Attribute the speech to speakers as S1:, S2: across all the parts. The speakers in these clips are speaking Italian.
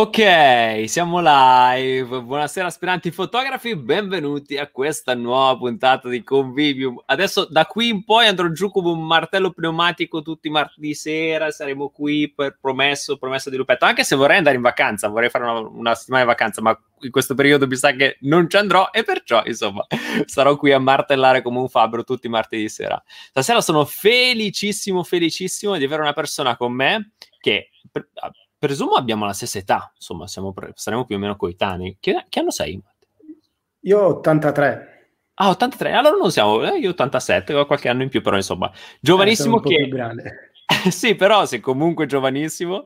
S1: Ok, siamo live. Buonasera aspiranti fotografi, benvenuti a questa nuova puntata di Convivium. Adesso da qui in poi andrò giù come un martello pneumatico tutti i martedì sera, saremo qui per promesso, promesso di lupetto, anche se vorrei andare in vacanza, vorrei fare una, una settimana di vacanza, ma in questo periodo mi sa che non ci andrò e perciò, insomma, sarò qui a martellare come un fabbro tutti i martedì sera. Stasera sono felicissimo, felicissimo di avere una persona con me che presumo abbiamo la stessa età, insomma, pre- saremo più o meno coetanei. Che, che anno sei?
S2: Io 83.
S1: Ah, 83, allora non siamo, eh, io 87, ho qualche anno in più, però insomma, giovanissimo eh, che... sì, però sei comunque giovanissimo,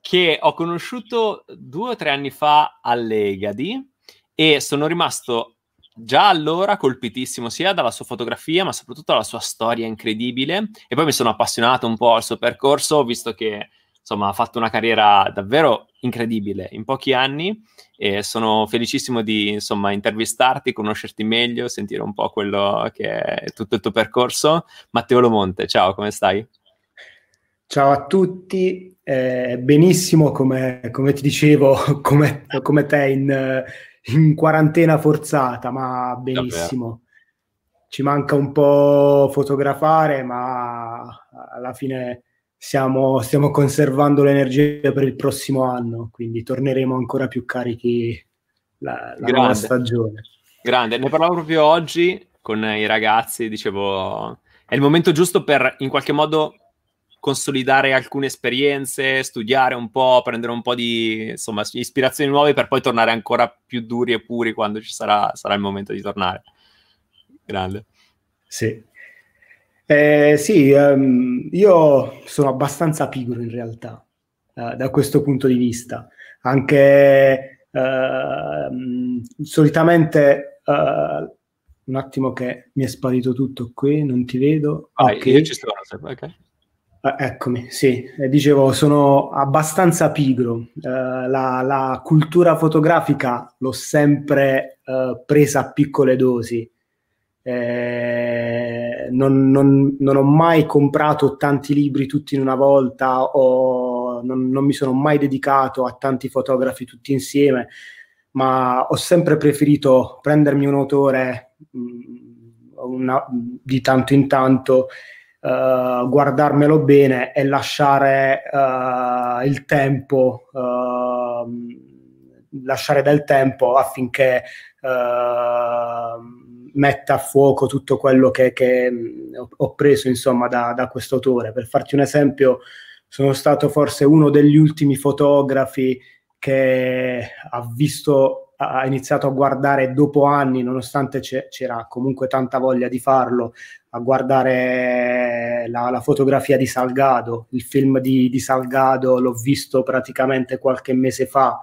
S1: che ho conosciuto due o tre anni fa all'Egadi e sono rimasto già allora colpitissimo sia dalla sua fotografia, ma soprattutto dalla sua storia incredibile e poi mi sono appassionato un po' al suo percorso, visto che insomma, ha fatto una carriera davvero incredibile in pochi anni e sono felicissimo di insomma, intervistarti, conoscerti meglio, sentire un po' quello che è tutto il tuo percorso. Matteo Lomonte, ciao, come stai?
S2: Ciao a tutti, eh, benissimo come, come, ti dicevo, come, come te in, in, quarantena forzata, ma benissimo. Davvero. Ci manca un po' fotografare, ma alla fine stiamo, stiamo conservando l'energia per il prossimo anno, quindi torneremo ancora più carichi la, la nuova stagione.
S1: Grande, ne parlavo proprio oggi con i ragazzi, dicevo, è il momento giusto per in qualche modo consolidare alcune esperienze, studiare un po', prendere un po' di insomma, ispirazioni nuove per poi tornare ancora più duri e puri quando ci sarà, sarà il momento di tornare. Grande.
S2: Sì, eh, sì, um, io sono abbastanza pigro in realtà uh, da questo punto di vista. Anche uh, solitamente uh, un attimo che mi è sparito tutto qui, non ti vedo.
S1: Ah, okay. io ci sto, ok.
S2: eccomi, sì, dicevo, sono abbastanza pigro. La, la, cultura fotografica l'ho sempre presa a piccole dosi eh, non, non, non, ho mai comprato tanti libri tutti in una volta o non, non, mi sono mai dedicato a tanti fotografi tutti insieme, ma ho sempre preferito prendermi un autore mm, una, di tanto in tanto, uh, guardarmelo bene e lasciare uh, il tempo, uh, lasciare del tempo affinché metta a fuoco tutto quello che, che ho preso insomma da, da questo autore. Per farti un esempio, sono stato forse uno degli ultimi fotografi che ha visto, ha iniziato a guardare dopo anni, nonostante c'era comunque tanta voglia di farlo, a guardare la, la fotografia di Salgado, il film di, di, Salgado l'ho visto praticamente qualche mese fa.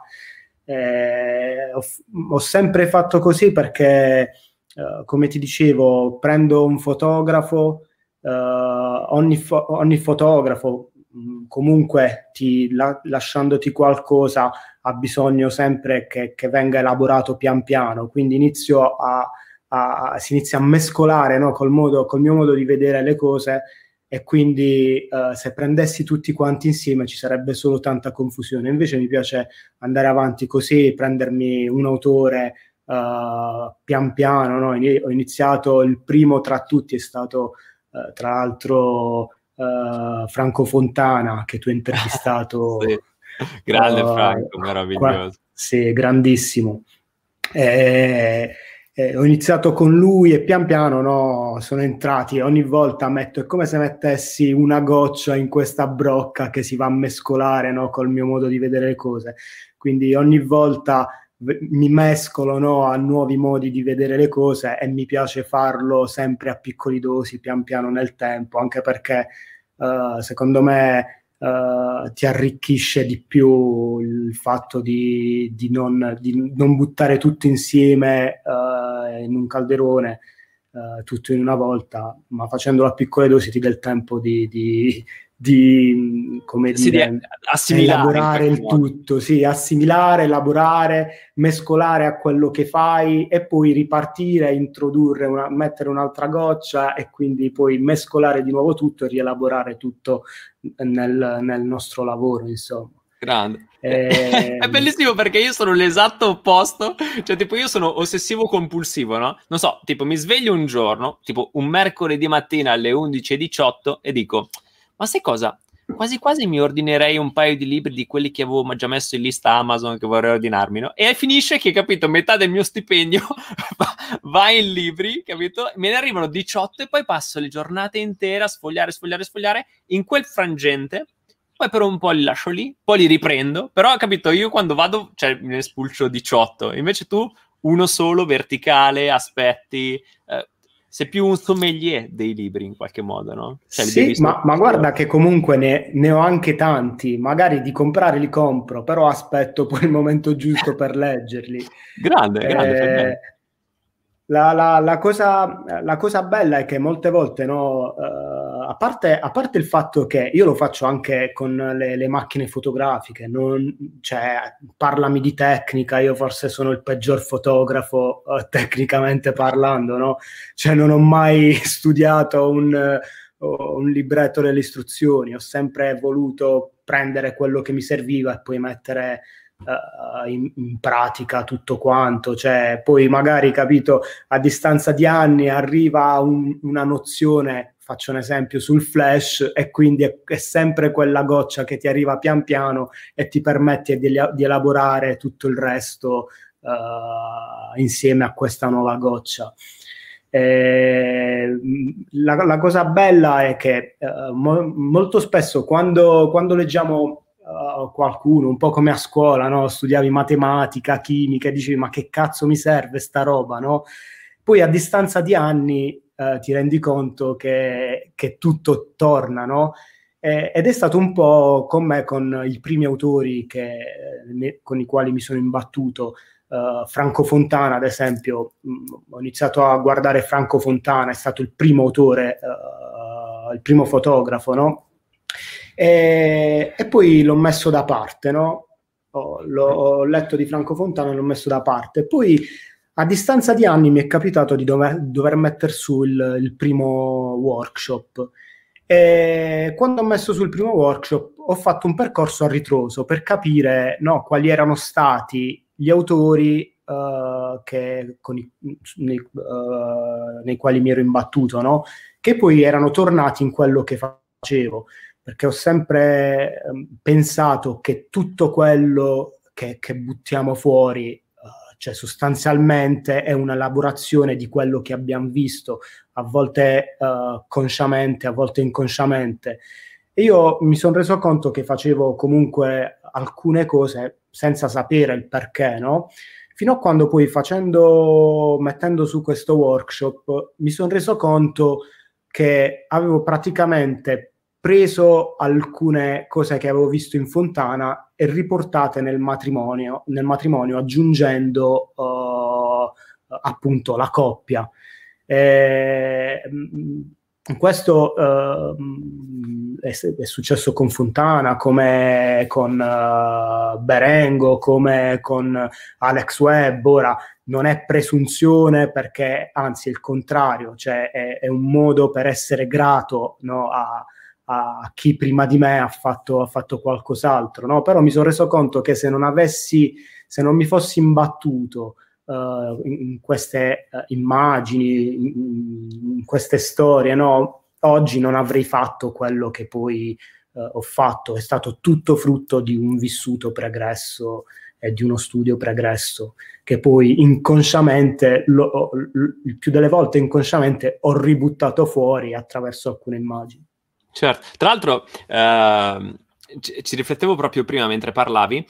S2: Eh, ho, ho sempre fatto così perché eh, come ti dicevo, prendo un fotografo, uh, ogni, fo- ogni, fotografo mh, mm, comunque ti, la- lasciandoti qualcosa ha bisogno sempre che, che, venga elaborato pian piano, quindi inizio a, a, si inizia a mescolare no, col, modo, col mio modo di vedere le cose e quindi uh, se prendessi tutti quanti insieme ci sarebbe solo tanta confusione. Invece mi piace andare avanti così, prendermi un autore, uh, pian piano, no? ho iniziato, il primo tra tutti è stato uh, tra l'altro uh, Franco Fontana che tu hai intervistato.
S1: sì. Grande Franco, meraviglioso. Qua,
S2: sì, grandissimo. E, eh, ho iniziato con lui e pian piano no, sono entrati ogni volta metto, è come se mettessi una goccia in questa brocca che si va a mescolare no, col mio modo di vedere le cose. Quindi ogni volta mi mescolo no, a nuovi modi di vedere le cose e mi piace farlo sempre a piccoli dosi, pian piano nel tempo, anche perché uh, secondo me uh, ti arricchisce di più il fatto di, di, non, di non, buttare tutto insieme uh, in un calderone. tutto in una volta, ma facendolo a piccole dosi ti dà il tempo di, di, di come sì, dire, elaborare il modo. tutto, sì, assimilare, elaborare, mescolare a quello che fai e poi ripartire, introdurre, una, mettere un'altra goccia e quindi poi mescolare di nuovo tutto e rielaborare tutto nel, nel nostro lavoro, insomma.
S1: Grande. Eh... È bellissimo perché io sono l'esatto opposto, cioè tipo io sono ossessivo compulsivo, no? Non so, tipo mi sveglio un giorno, tipo un mercoledì mattina alle 11.18 e dico, ma sai cosa? quasi quasi mi ordinerei un paio di libri di quelli che avevo già messo in lista Amazon che vorrei ordinarmi, no? E finisce che, capito, metà del mio stipendio va, in libri, capito? Me ne arrivano 18 e poi passo le giornate intere a sfogliare, sfogliare, sfogliare. In quel frangente, poi per un po' li lascio lì, poi li riprendo. Però, capito, io quando vado, cioè, me ne spulcio 18. Invece tu, uno solo, verticale, aspetti... Eh, sei più un sommelier dei libri in qualche modo, no?
S2: Cioè, sì, ma, ma, guarda che comunque ne, ne, ho anche tanti, magari di comprare li compro, però aspetto poi il momento giusto per leggerli.
S1: grande, grande.
S2: La, la, la, cosa, la, cosa, bella è che molte volte, no, uh, a, parte, a, parte, il fatto che io lo faccio anche con le, le macchine fotografiche, non, cioè, parlami di tecnica, io forse sono il peggior fotografo uh, tecnicamente parlando, no? Cioè non ho mai studiato un, uh, un libretto delle istruzioni, ho sempre voluto prendere quello che mi serviva e poi mettere uh, in, in, pratica tutto quanto, cioè poi magari capito a distanza di anni arriva un, una nozione, faccio un esempio sul flash e quindi è, è, sempre quella goccia che ti arriva pian piano e ti permette di, di elaborare tutto il resto uh, insieme a questa nuova goccia. Eh, la, la, cosa bella è che uh, mo- molto spesso quando, quando leggiamo uh, qualcuno, un po' come a scuola, no? studiavi matematica, chimica e dicevi ma che cazzo mi serve sta roba, no? Poi a distanza di anni uh, ti rendi conto che, che tutto torna, no? Eh, ed è stato un po' con me, con i primi autori che, ne, con i quali mi sono imbattuto. Uh, Franco Fontana, ad esempio, mh, mm, ho iniziato a guardare Franco Fontana, è stato il primo autore, uh, il primo fotografo, no? E, e poi l'ho messo da parte, no? Ho, ho letto di Franco Fontana e l'ho messo da parte. Poi a distanza di anni mi è capitato di dover, dover mettere su il, il, primo workshop. E quando ho messo sul primo workshop ho fatto un percorso a ritroso per capire no, quali erano stati gli autori uh, che, i, nei, uh, nei, quali mi ero imbattuto, no? che poi erano tornati in quello che facevo perché ho sempre eh, pensato che tutto quello che, che buttiamo fuori, uh, cioè sostanzialmente è una elaborazione di quello che abbiamo visto, a volte uh, consciamente, a volte inconsciamente. E io mi sono reso conto che facevo comunque alcune cose senza sapere il perché, no? Fino a quando poi facendo, mettendo su questo workshop, mi sono reso conto che avevo praticamente preso alcune cose che avevo visto in Fontana e riportate nel matrimonio, nel matrimonio aggiungendo uh, appunto la coppia. E, mm, questo uh, è, è, successo con Fontana, come con uh, Berengo, come con Alex Webb. Ora non è presunzione perché anzi è il contrario, cioè è, è un modo per essere grato no, a, a chi prima di me ha fatto, ha fatto qualcos'altro, no? Però mi sono reso conto che se non avessi, se non mi fossi imbattuto uh, in, in, queste uh, immagini, in, in, queste storie, no? Oggi non avrei fatto quello che poi uh, ho fatto, è stato tutto frutto di un vissuto pregresso e di uno studio pregresso che poi inconsciamente, lo, il più delle volte inconsciamente, ho ributtato fuori attraverso alcune immagini.
S1: Certo, tra l'altro eh, ci, riflettevo proprio prima mentre parlavi,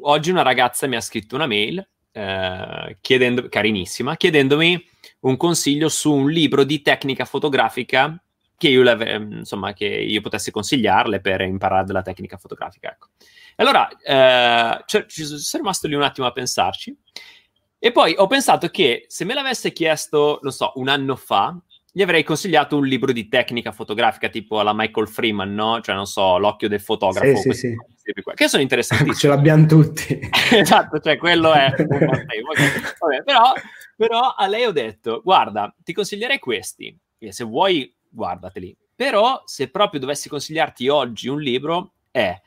S1: oggi una ragazza mi ha scritto una mail, eh, chiedendo, carinissima, chiedendomi un consiglio su un libro di tecnica fotografica che io, insomma, che io potessi consigliarle per imparare della tecnica fotografica. Ecco. Allora, eh, ci sono rimasto lì un attimo a pensarci. E poi ho pensato che se me l'avesse chiesto, non so, un anno fa, gli avrei consigliato un libro di tecnica fotografica tipo alla Michael Freeman, no? Cioè, non so, l'occhio del fotografo.
S2: Sì, sì, sì.
S1: Che sono interessantissimi.
S2: Ce l'abbiamo tutti.
S1: esatto, cioè quello è Vabbè, però, però a lei ho detto, guarda, ti consiglierei questi. Se vuoi, guardateli. Però se proprio dovessi consigliarti oggi un libro, è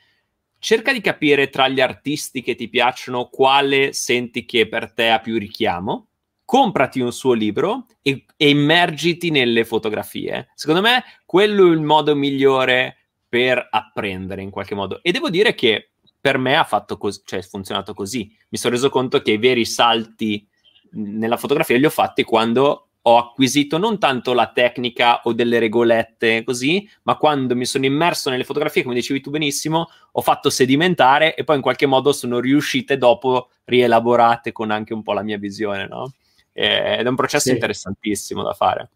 S1: cerca di capire tra gli artisti che ti piacciono quale senti che per te ha più richiamo, comprati un suo libro e, e immergiti nelle fotografie. Secondo me quello è il modo migliore per apprendere in qualche modo. E devo dire che per me ha fatto cos- cioè, funzionato così. Mi sono reso conto che i veri salti nella fotografia li ho fatti quando ho acquisito non tanto la tecnica o delle regolette così, ma quando mi sono immerso nelle fotografie, come dicevi tu benissimo, ho fatto sedimentare e poi in qualche modo sono riuscite dopo rielaborate con anche un po' la mia visione, no? Ed è un processo sì. interessantissimo da fare.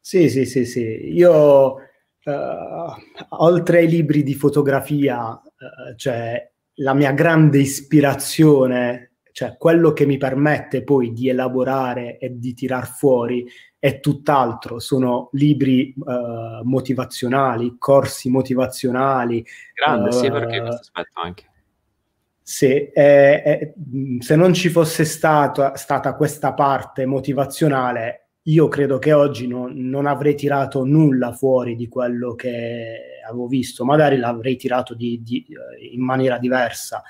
S2: Sì, sì, sì, sì. Io, uh, oltre ai libri di fotografia, uh, cioè la mia grande ispirazione cioè quello che mi permette poi di elaborare e di tirar fuori è tutt'altro, sono libri uh, motivazionali, corsi motivazionali.
S1: Grande, sì, perché questo aspetto anche.
S2: Se, eh, eh, se non ci fosse stato, stata questa parte motivazionale, io credo che oggi non, non, avrei tirato nulla fuori di quello che avevo visto, magari l'avrei tirato di, di, in maniera diversa.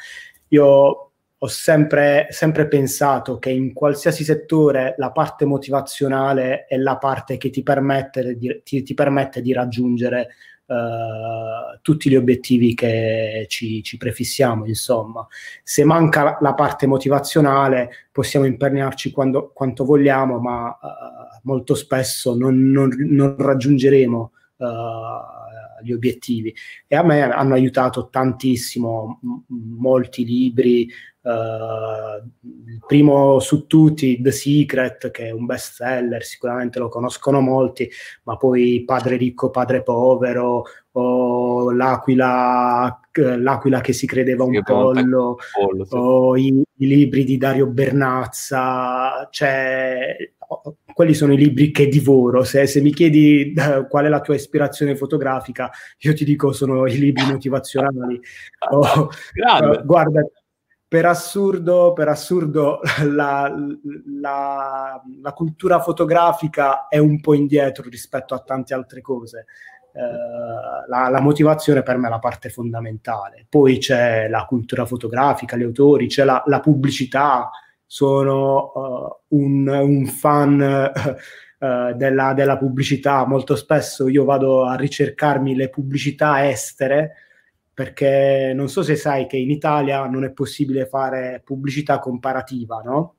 S2: Io ho sempre, sempre, pensato che in qualsiasi settore la parte motivazionale è la parte che ti permette di, ti, ti permette di raggiungere uh, tutti gli obiettivi che ci, ci, prefissiamo. Insomma, se manca la parte motivazionale possiamo impegnarci quando, quanto vogliamo, ma uh, molto spesso non, non, non raggiungeremo. Uh, gli obiettivi e a me hanno aiutato tantissimo m- molti libri il primo su tutti, The Secret, che è un best seller, sicuramente lo conoscono molti, ma poi Padre ricco, padre povero, o L'aquila, l'aquila che si credeva un pollo, pollo sì. o i, i, libri di Dario Bernazza, cioè, quelli sono i libri che divoro. Se, se mi chiedi uh, qual è la tua ispirazione fotografica, io ti dico sono i libri motivazionali. o, uh, guarda, per assurdo, per assurdo la, la, la, cultura fotografica è un po' indietro rispetto a tante altre cose. Eh, la, la, motivazione per me è la parte fondamentale. Poi c'è la cultura fotografica, gli autori, c'è la, pubblicità. Sono uh, un, un, fan uh, della, della pubblicità. Molto spesso io vado a ricercarmi le pubblicità estere perché non so se sai che in Italia non è possibile fare pubblicità comparativa, no?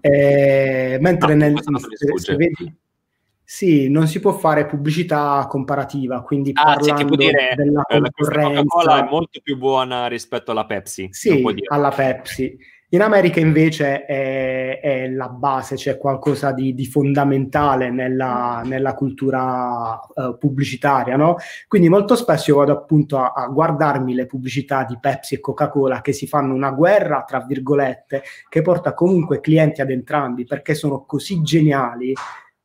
S2: Eh, mentre no, nel, se, se vedi, sì, non si può fare pubblicità comparativa, quindi ah, parlando sì, dire, della
S1: eh, concorrenza. La Coca-Cola è molto più buona rispetto alla Pepsi.
S2: Sì, alla Pepsi. In America invece è, è la base, c'è qualcosa di, di fondamentale nella, nella cultura uh, pubblicitaria, no? Quindi molto spesso io vado appunto a, a, guardarmi le pubblicità di Pepsi e Coca-Cola che si fanno una guerra, tra virgolette, che porta comunque clienti ad entrambi perché sono così geniali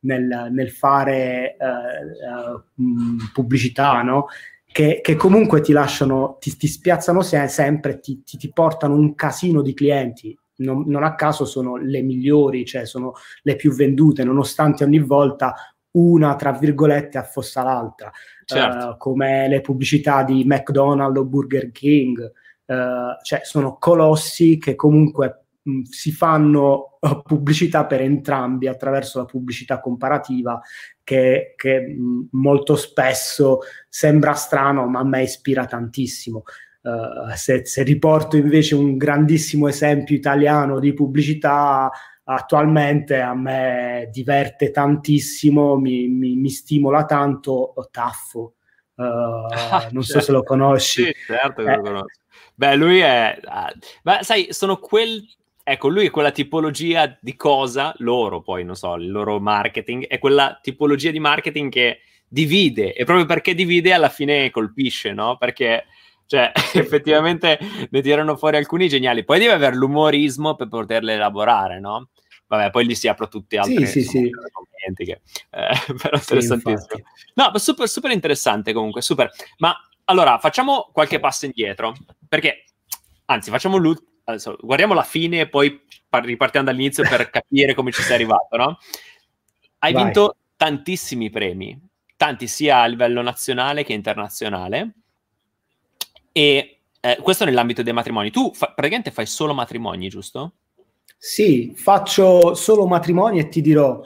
S2: nel, nel fare uh, uh, pubblicità, no? Che, che, comunque ti lasciano, ti, ti spiazzano se, sempre, ti, ti, ti, portano un casino di clienti. Non, non, a caso sono le migliori, cioè sono le più vendute, nonostante ogni volta una, tra virgolette, affossa l'altra, certo. uh, come le pubblicità di McDonald's o Burger King, uh, cioè sono colossi che comunque mh, si fanno uh, pubblicità per entrambi attraverso la pubblicità comparativa che, che mh, molto spesso sembra strano ma a me ispira tantissimo. Uh, se, se, riporto invece un grandissimo esempio italiano di pubblicità attualmente a me diverte tantissimo, mi, mi, mi stimola tanto Taffo. Uh, non so se lo conosci.
S1: Sì, certo che eh, lo conosco. Beh, lui è... Beh, sai, sono quel Ecco, lui è quella tipologia di cosa, loro poi, non so, il loro marketing, è quella tipologia di marketing che divide e proprio perché divide alla fine colpisce, no? Perché, cioè, effettivamente ne tirano fuori alcuni geniali. Poi deve avere l'umorismo per poterle elaborare, no? Vabbè, poi gli si apre tutti altri
S2: sì, sì, sì.
S1: che, eh, però interessantissimo. Sì, no, super, super interessante comunque, super. Ma allora, facciamo qualche passo indietro, perché, anzi, facciamo l'ultimo adesso, guardiamo la fine e poi ripartiamo dall'inizio per capire come ci sei arrivato, no? Hai Vai. vinto tantissimi premi, tanti sia a livello nazionale che internazionale, e eh, questo nell'ambito dei matrimoni. Tu fa, praticamente fai solo matrimoni, giusto?
S2: Sì, faccio solo matrimoni e ti dirò,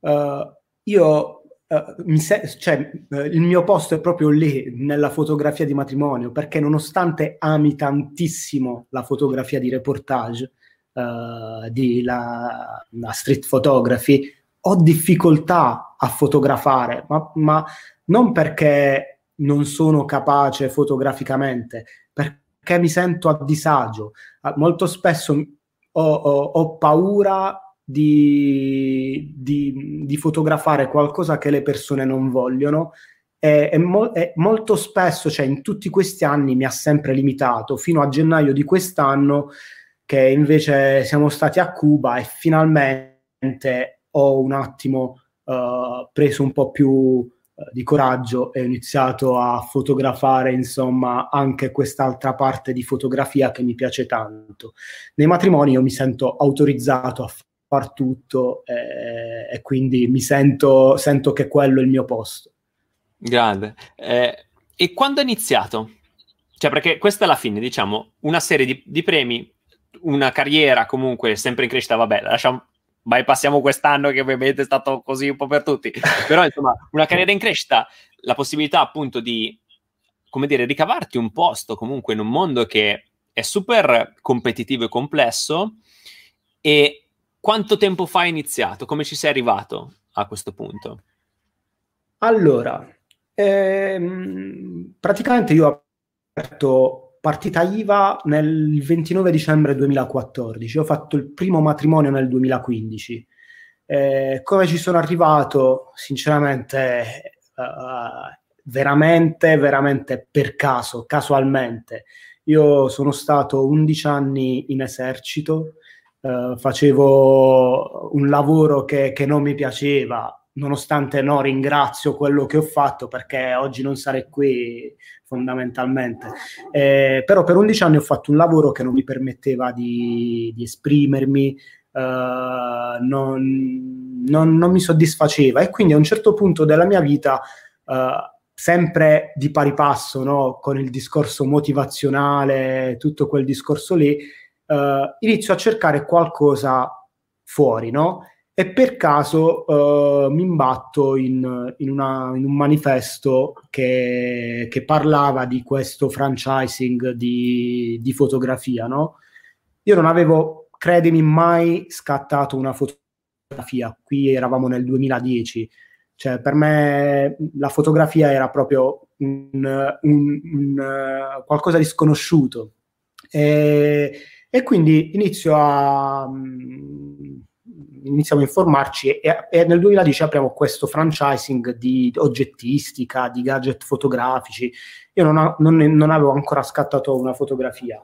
S2: uh, io Uh, se- cioè, uh, il mio posto è proprio lì nella fotografia di matrimonio perché nonostante ami tantissimo la fotografia di reportage uh, di la, la, street photography ho difficoltà a fotografare ma, ma, non perché non sono capace fotograficamente perché mi sento a disagio. Molto spesso ho, ho, ho paura di, di, di, fotografare qualcosa che le persone non vogliono e, e, mo- e, molto spesso, cioè in tutti questi anni mi ha sempre limitato, fino a gennaio di quest'anno che invece siamo stati a Cuba e finalmente ho un attimo uh, preso un po' più uh, di coraggio e ho iniziato a fotografare insomma anche quest'altra parte di fotografia che mi piace tanto. Nei matrimoni io mi sento autorizzato a far tutto eh, e quindi mi sento, sento che quello è il mio posto.
S1: Grande. Eh, e quando è iniziato? Cioè, perché questa è la fine, diciamo, una serie di, di premi, una carriera comunque sempre in crescita, vabbè, lasciamo, bypassiamo quest'anno che ovviamente è stato così un po' per tutti, però insomma, una carriera in crescita, la possibilità appunto di, come dire, ricavarti un posto comunque in un mondo che è super competitivo e complesso e quanto tempo fa hai iniziato? Come ci sei arrivato a questo punto?
S2: Allora, ehm, praticamente io ho aperto partita IVA nel 29 dicembre 2014, ho fatto il primo matrimonio nel 2015. Eh, come ci sono arrivato? Sinceramente, uh, veramente, veramente per caso, casualmente. Io sono stato 11 anni in esercito, Uh, facevo un lavoro che, che, non mi piaceva, nonostante no, ringrazio quello che ho fatto perché oggi non sarei qui fondamentalmente. Eh, però per 11 anni ho fatto un lavoro che non mi permetteva di, di esprimermi, uh, non, non, non, mi soddisfaceva e quindi a un certo punto della mia vita, uh, sempre di pari passo no, con il discorso motivazionale, tutto quel discorso lì, uh, inizio a cercare qualcosa fuori, no? E per caso uh, mi imbatto in, in, una, in un manifesto che, che, parlava di questo franchising di, di fotografia, no? Io non avevo, credimi, mai scattato una fotografia. Qui eravamo nel 2010. Cioè, per me la fotografia era proprio un, un, un, qualcosa di sconosciuto. E, e quindi inizio a, mm, iniziamo a informarci e, e, nel 2010 apriamo questo franchising di oggettistica, di gadget fotografici. Io non, ha, non, non avevo ancora scattato una fotografia.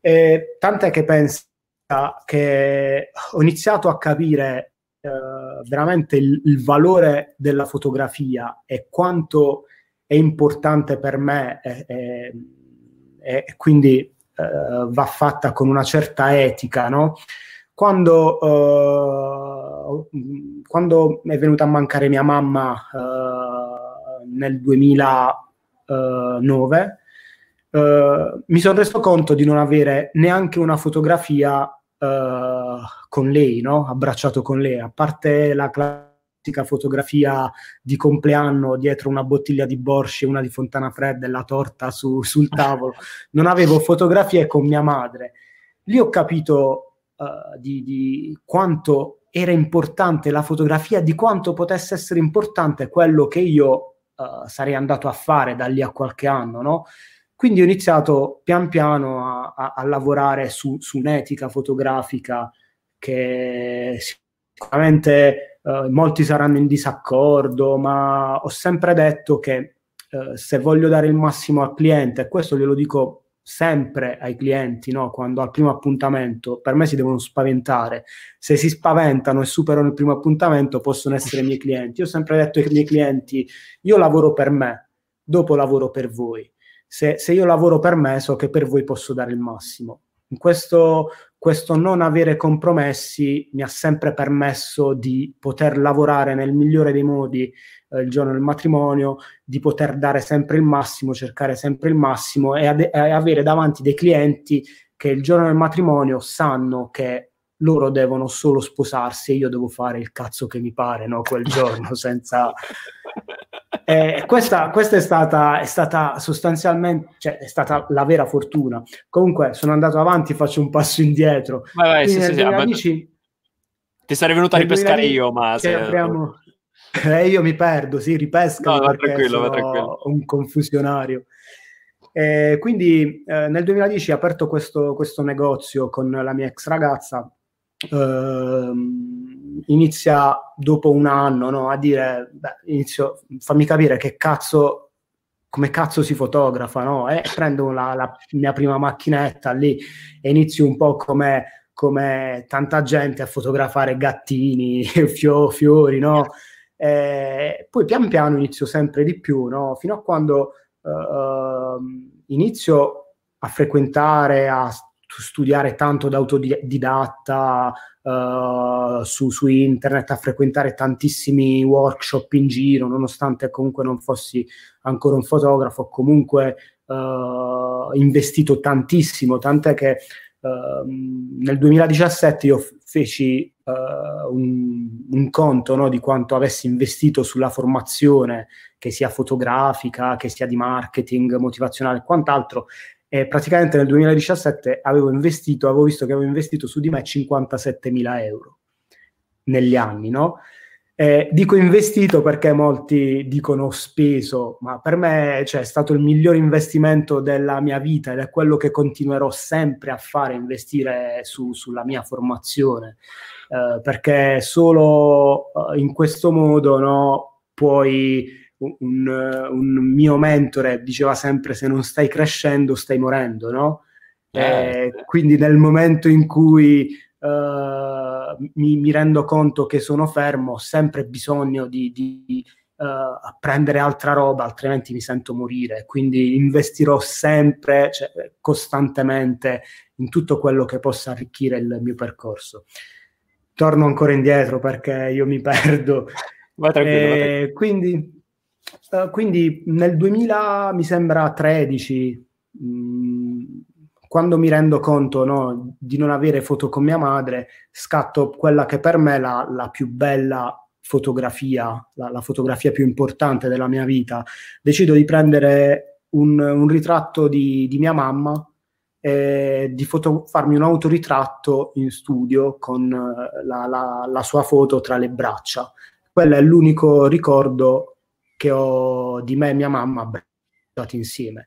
S2: E, tant'è che pensa che ho iniziato a capire eh, veramente il, il, valore della fotografia e quanto è importante per me e, e quindi eh, va fatta con una certa etica, no? Quando, eh, quando, è venuta a mancare mia mamma eh, nel 2009, eh, mi sono reso conto di non avere neanche una fotografia eh, con lei, no? abbracciato con lei, a parte la classica classica fotografia di compleanno dietro una bottiglia di Borsche, una di Fontana Fredda e la torta su, sul tavolo. Non avevo fotografie con mia madre. Lì ho capito uh, di, di quanto era importante la fotografia, di quanto potesse essere importante quello che io uh, sarei andato a fare da lì a qualche anno, no? Quindi ho iniziato pian piano a, a, a lavorare su, su, un'etica fotografica che sicuramente Uh, molti saranno in disaccordo, ma ho sempre detto che uh, se voglio dare il massimo al cliente, e questo glielo dico sempre ai clienti, no? quando al primo appuntamento, per me si devono spaventare. Se si spaventano e superano il primo appuntamento, possono essere miei clienti. Io ho sempre detto ai miei clienti, io lavoro per me, dopo lavoro per voi. Se, se io lavoro per me, so che per voi posso dare il massimo. Questo, questo non avere compromessi mi ha sempre permesso di poter lavorare nel migliore dei modi eh, il giorno del matrimonio, di poter dare sempre il massimo, cercare sempre il massimo e, ad- e avere davanti dei clienti che il giorno del matrimonio sanno che loro devono solo sposarsi e io devo fare il cazzo che mi pare no? quel giorno senza... Eh, questa, questa è, stata, è stata sostanzialmente cioè, è stata la vera fortuna. Comunque sono andato avanti, faccio un passo indietro.
S1: Vai, vai, sì, sì, 2010, ti sarei venuto a ripescare io, ma
S2: se... apriamo... eh, io mi perdo, sì, ripesco no, va tranquillo, va tranquillo. un confusionario. Eh, quindi eh, nel 2010 ho aperto questo, questo, negozio con la mia ex ragazza. Eh, inizia dopo un anno no, a dire: beh, inizio, fammi capire che cazzo, come cazzo si fotografa. No? E prendo la, la mia prima macchinetta lì e inizio un po' come, come tanta gente a fotografare gattini, fio, fiori, no? E poi pian piano inizio sempre di più, no? fino a quando uh, inizio a frequentare, a studiare tanto da autodidatta uh, su, su, internet, a frequentare tantissimi workshop in giro, nonostante comunque non fossi ancora un fotografo, comunque uh, investito tantissimo, tant'è che uh, nel 2017 io feci uh, un, un, conto no, di quanto avessi investito sulla formazione, che sia fotografica, che sia di marketing, motivazionale e quant'altro. E praticamente nel 2017 avevo investito, avevo visto che avevo investito su di me 57.000 euro negli anni, no? Eh, dico investito perché molti dicono speso, ma per me cioè, è stato il miglior investimento della mia vita ed è quello che continuerò sempre a fare, investire su, sulla mia formazione, eh, perché solo eh, in questo modo no, puoi, un, un, mio mentore diceva sempre se non stai crescendo stai morendo, no? Eh, quindi nel momento in cui uh, mi, mi, rendo conto che sono fermo, ho sempre bisogno di, di uh, prendere altra roba, altrimenti mi sento morire. Quindi investirò sempre, cioè, costantemente in tutto quello che possa arricchire il mio percorso. Torno ancora indietro perché io mi perdo.
S1: Va tranquillo, eh, va tranquillo.
S2: Quindi, uh, quindi nel 2000 mi sembra 13 quando mi rendo conto no, di non avere foto con mia madre, scatto quella che per me è la, la più bella fotografia, la, la, fotografia più importante della mia vita. Decido di prendere un, un ritratto di, di, mia mamma e di foto, farmi un autoritratto in studio con eh, la, la sua foto tra le braccia. Quello è l'unico ricordo che ho di me e mia mamma abbracciati insieme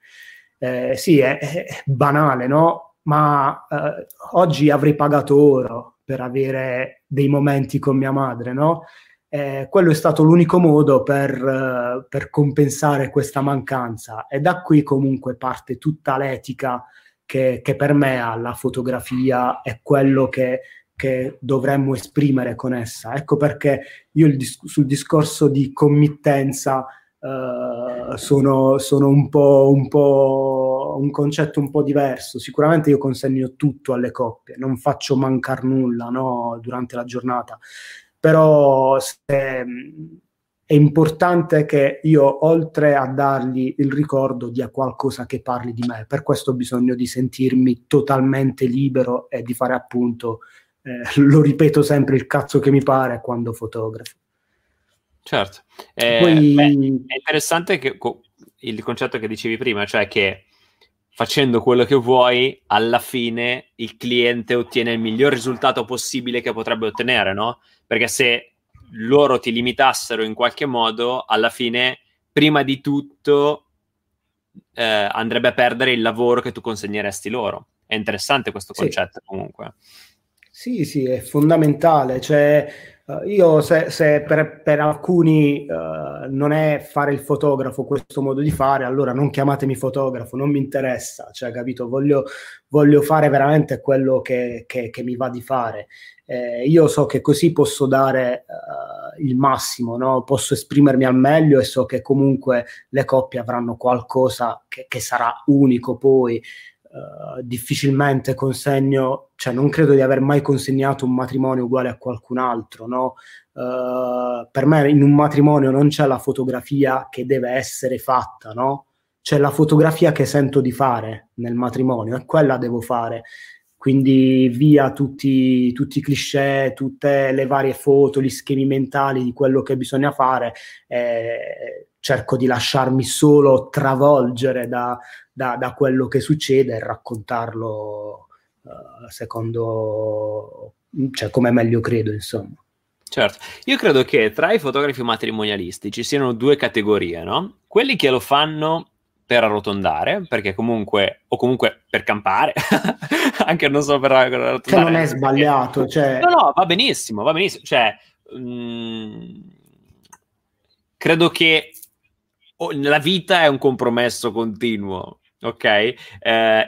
S2: eh, sì, è, è, banale, no? Ma eh, oggi avrei pagato oro per avere dei momenti con mia madre, no? Eh, quello è stato l'unico modo per, uh, per, compensare questa mancanza e da qui comunque parte tutta l'etica che, che per me ha la fotografia è quello che, che, dovremmo esprimere con essa. Ecco perché io dis- sul discorso di committenza uh, sono, sono un, po', un, po', un concetto un po' diverso. Sicuramente io consegno tutto alle coppie, non faccio mancare nulla no, durante la giornata, però se, è importante che io, oltre a dargli il ricordo, dia qualcosa che parli di me. Per questo ho bisogno di sentirmi totalmente libero e di fare appunto, eh, lo ripeto sempre, il cazzo che mi pare quando fotografo.
S1: Certo, eh, Poi... beh, è interessante che, co- il concetto che dicevi prima, cioè che facendo quello che vuoi, alla fine il cliente ottiene il miglior risultato possibile che potrebbe ottenere, no? Perché se loro ti limitassero in qualche modo, alla fine, prima di tutto, eh, andrebbe a perdere il lavoro che tu consegneresti loro. È interessante questo concetto sì. comunque.
S2: Sì, sì, è fondamentale. Cioè, Uh, io se, se per, per, alcuni uh, non è fare il fotografo questo modo di fare, allora non chiamatemi fotografo, non mi interessa, cioè capito? Voglio, voglio fare veramente quello che, che, che mi va di fare. Eh, io so che così posso dare uh, il massimo, no? posso esprimermi al meglio e so che comunque le coppie avranno qualcosa che, che sarà unico poi uh, difficilmente consegno, cioè non credo di aver mai consegnato un matrimonio uguale a qualcun altro, no? Uh, per me in un matrimonio non c'è la fotografia che deve essere fatta, no? C'è la fotografia che sento di fare nel matrimonio e quella devo fare. Quindi via tutti, tutti i cliché, tutte le varie foto, gli schemi mentali di quello che bisogna fare. Eh, cerco di lasciarmi solo travolgere da, da, da quello che succede e raccontarlo uh, secondo, cioè come meglio credo, insomma.
S1: Certo, io credo che tra i fotografi matrimonialisti ci siano due categorie, no? Quelli che lo fanno per arrotondare, perché comunque, o comunque per campare, anche non solo per arrotondare.
S2: Che non è sbagliato, cioè...
S1: No, no, va benissimo, va benissimo, cioè... Mh, mm, credo che la vita è un compromesso continuo ok? Eh,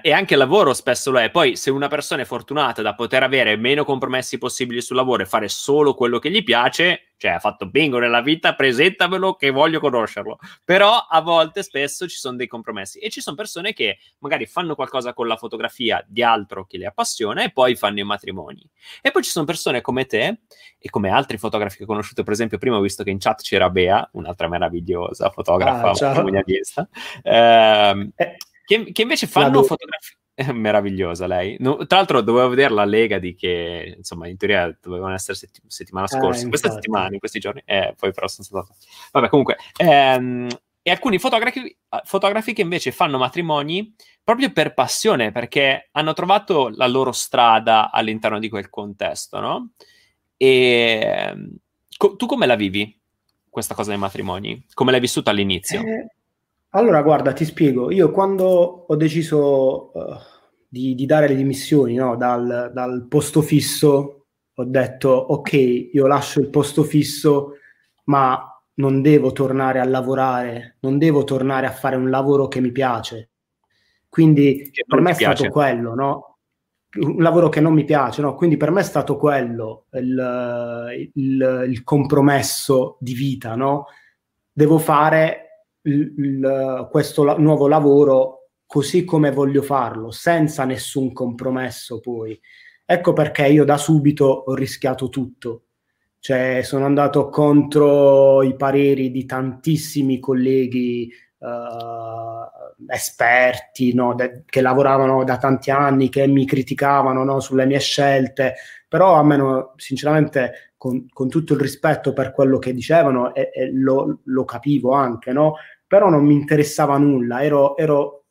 S1: e anche il lavoro spesso lo è. Poi, se una persona è fortunata da poter avere meno compromessi possibili sul lavoro e fare solo quello che gli piace, cioè ha fatto bingo nella vita, presentamelo che voglio conoscerlo. Però a volte, spesso ci sono dei compromessi e ci sono persone che magari fanno qualcosa con la fotografia di altro che le appassiona e poi fanno i matrimoni. E poi ci sono persone come te e come altri fotografi che ho conosciuto, per esempio, prima ho visto che in chat c'era Bea, un'altra meravigliosa fotografa ah, matrimonialista. Ehm, eh, che, che invece fanno fotografie meravigliosa lei. No, tra l'altro dovevo vedere la Lega di che, insomma, in teoria dovevano essere setti- settimana eh, scorsa, eh, questa settimana, in questi giorni, eh, poi però sono stato... Vabbè, comunque, ehm, e alcuni fotografi, fotografi che invece fanno matrimoni proprio per passione, perché hanno trovato la loro strada all'interno di quel contesto, no? E ehm, co- tu come la vivi, questa cosa dei matrimoni? Come l'hai vissuta all'inizio?
S2: Eh allora, guarda, ti spiego. Io quando ho deciso uh, di, di, dare le dimissioni no, dal, dal, posto fisso, ho detto, ok, io lascio il posto fisso, ma non devo tornare a lavorare, non devo tornare a fare un lavoro che mi piace. Quindi che per me è piace. stato quello, no? Un lavoro che non mi piace, no? Quindi per me è stato quello il, il, il compromesso di vita, no? Devo fare il, il, questo la, nuovo lavoro così come voglio farlo, senza nessun compromesso poi. Ecco perché io da subito ho rischiato tutto. Cioè, sono andato contro i pareri di tantissimi colleghi uh, esperti no, de- che lavoravano da tanti anni, che mi criticavano no, sulle mie scelte, però a me sinceramente con, con, tutto il rispetto per quello che dicevano e, e lo, lo, capivo anche, no? Però non mi interessava nulla, ero, ero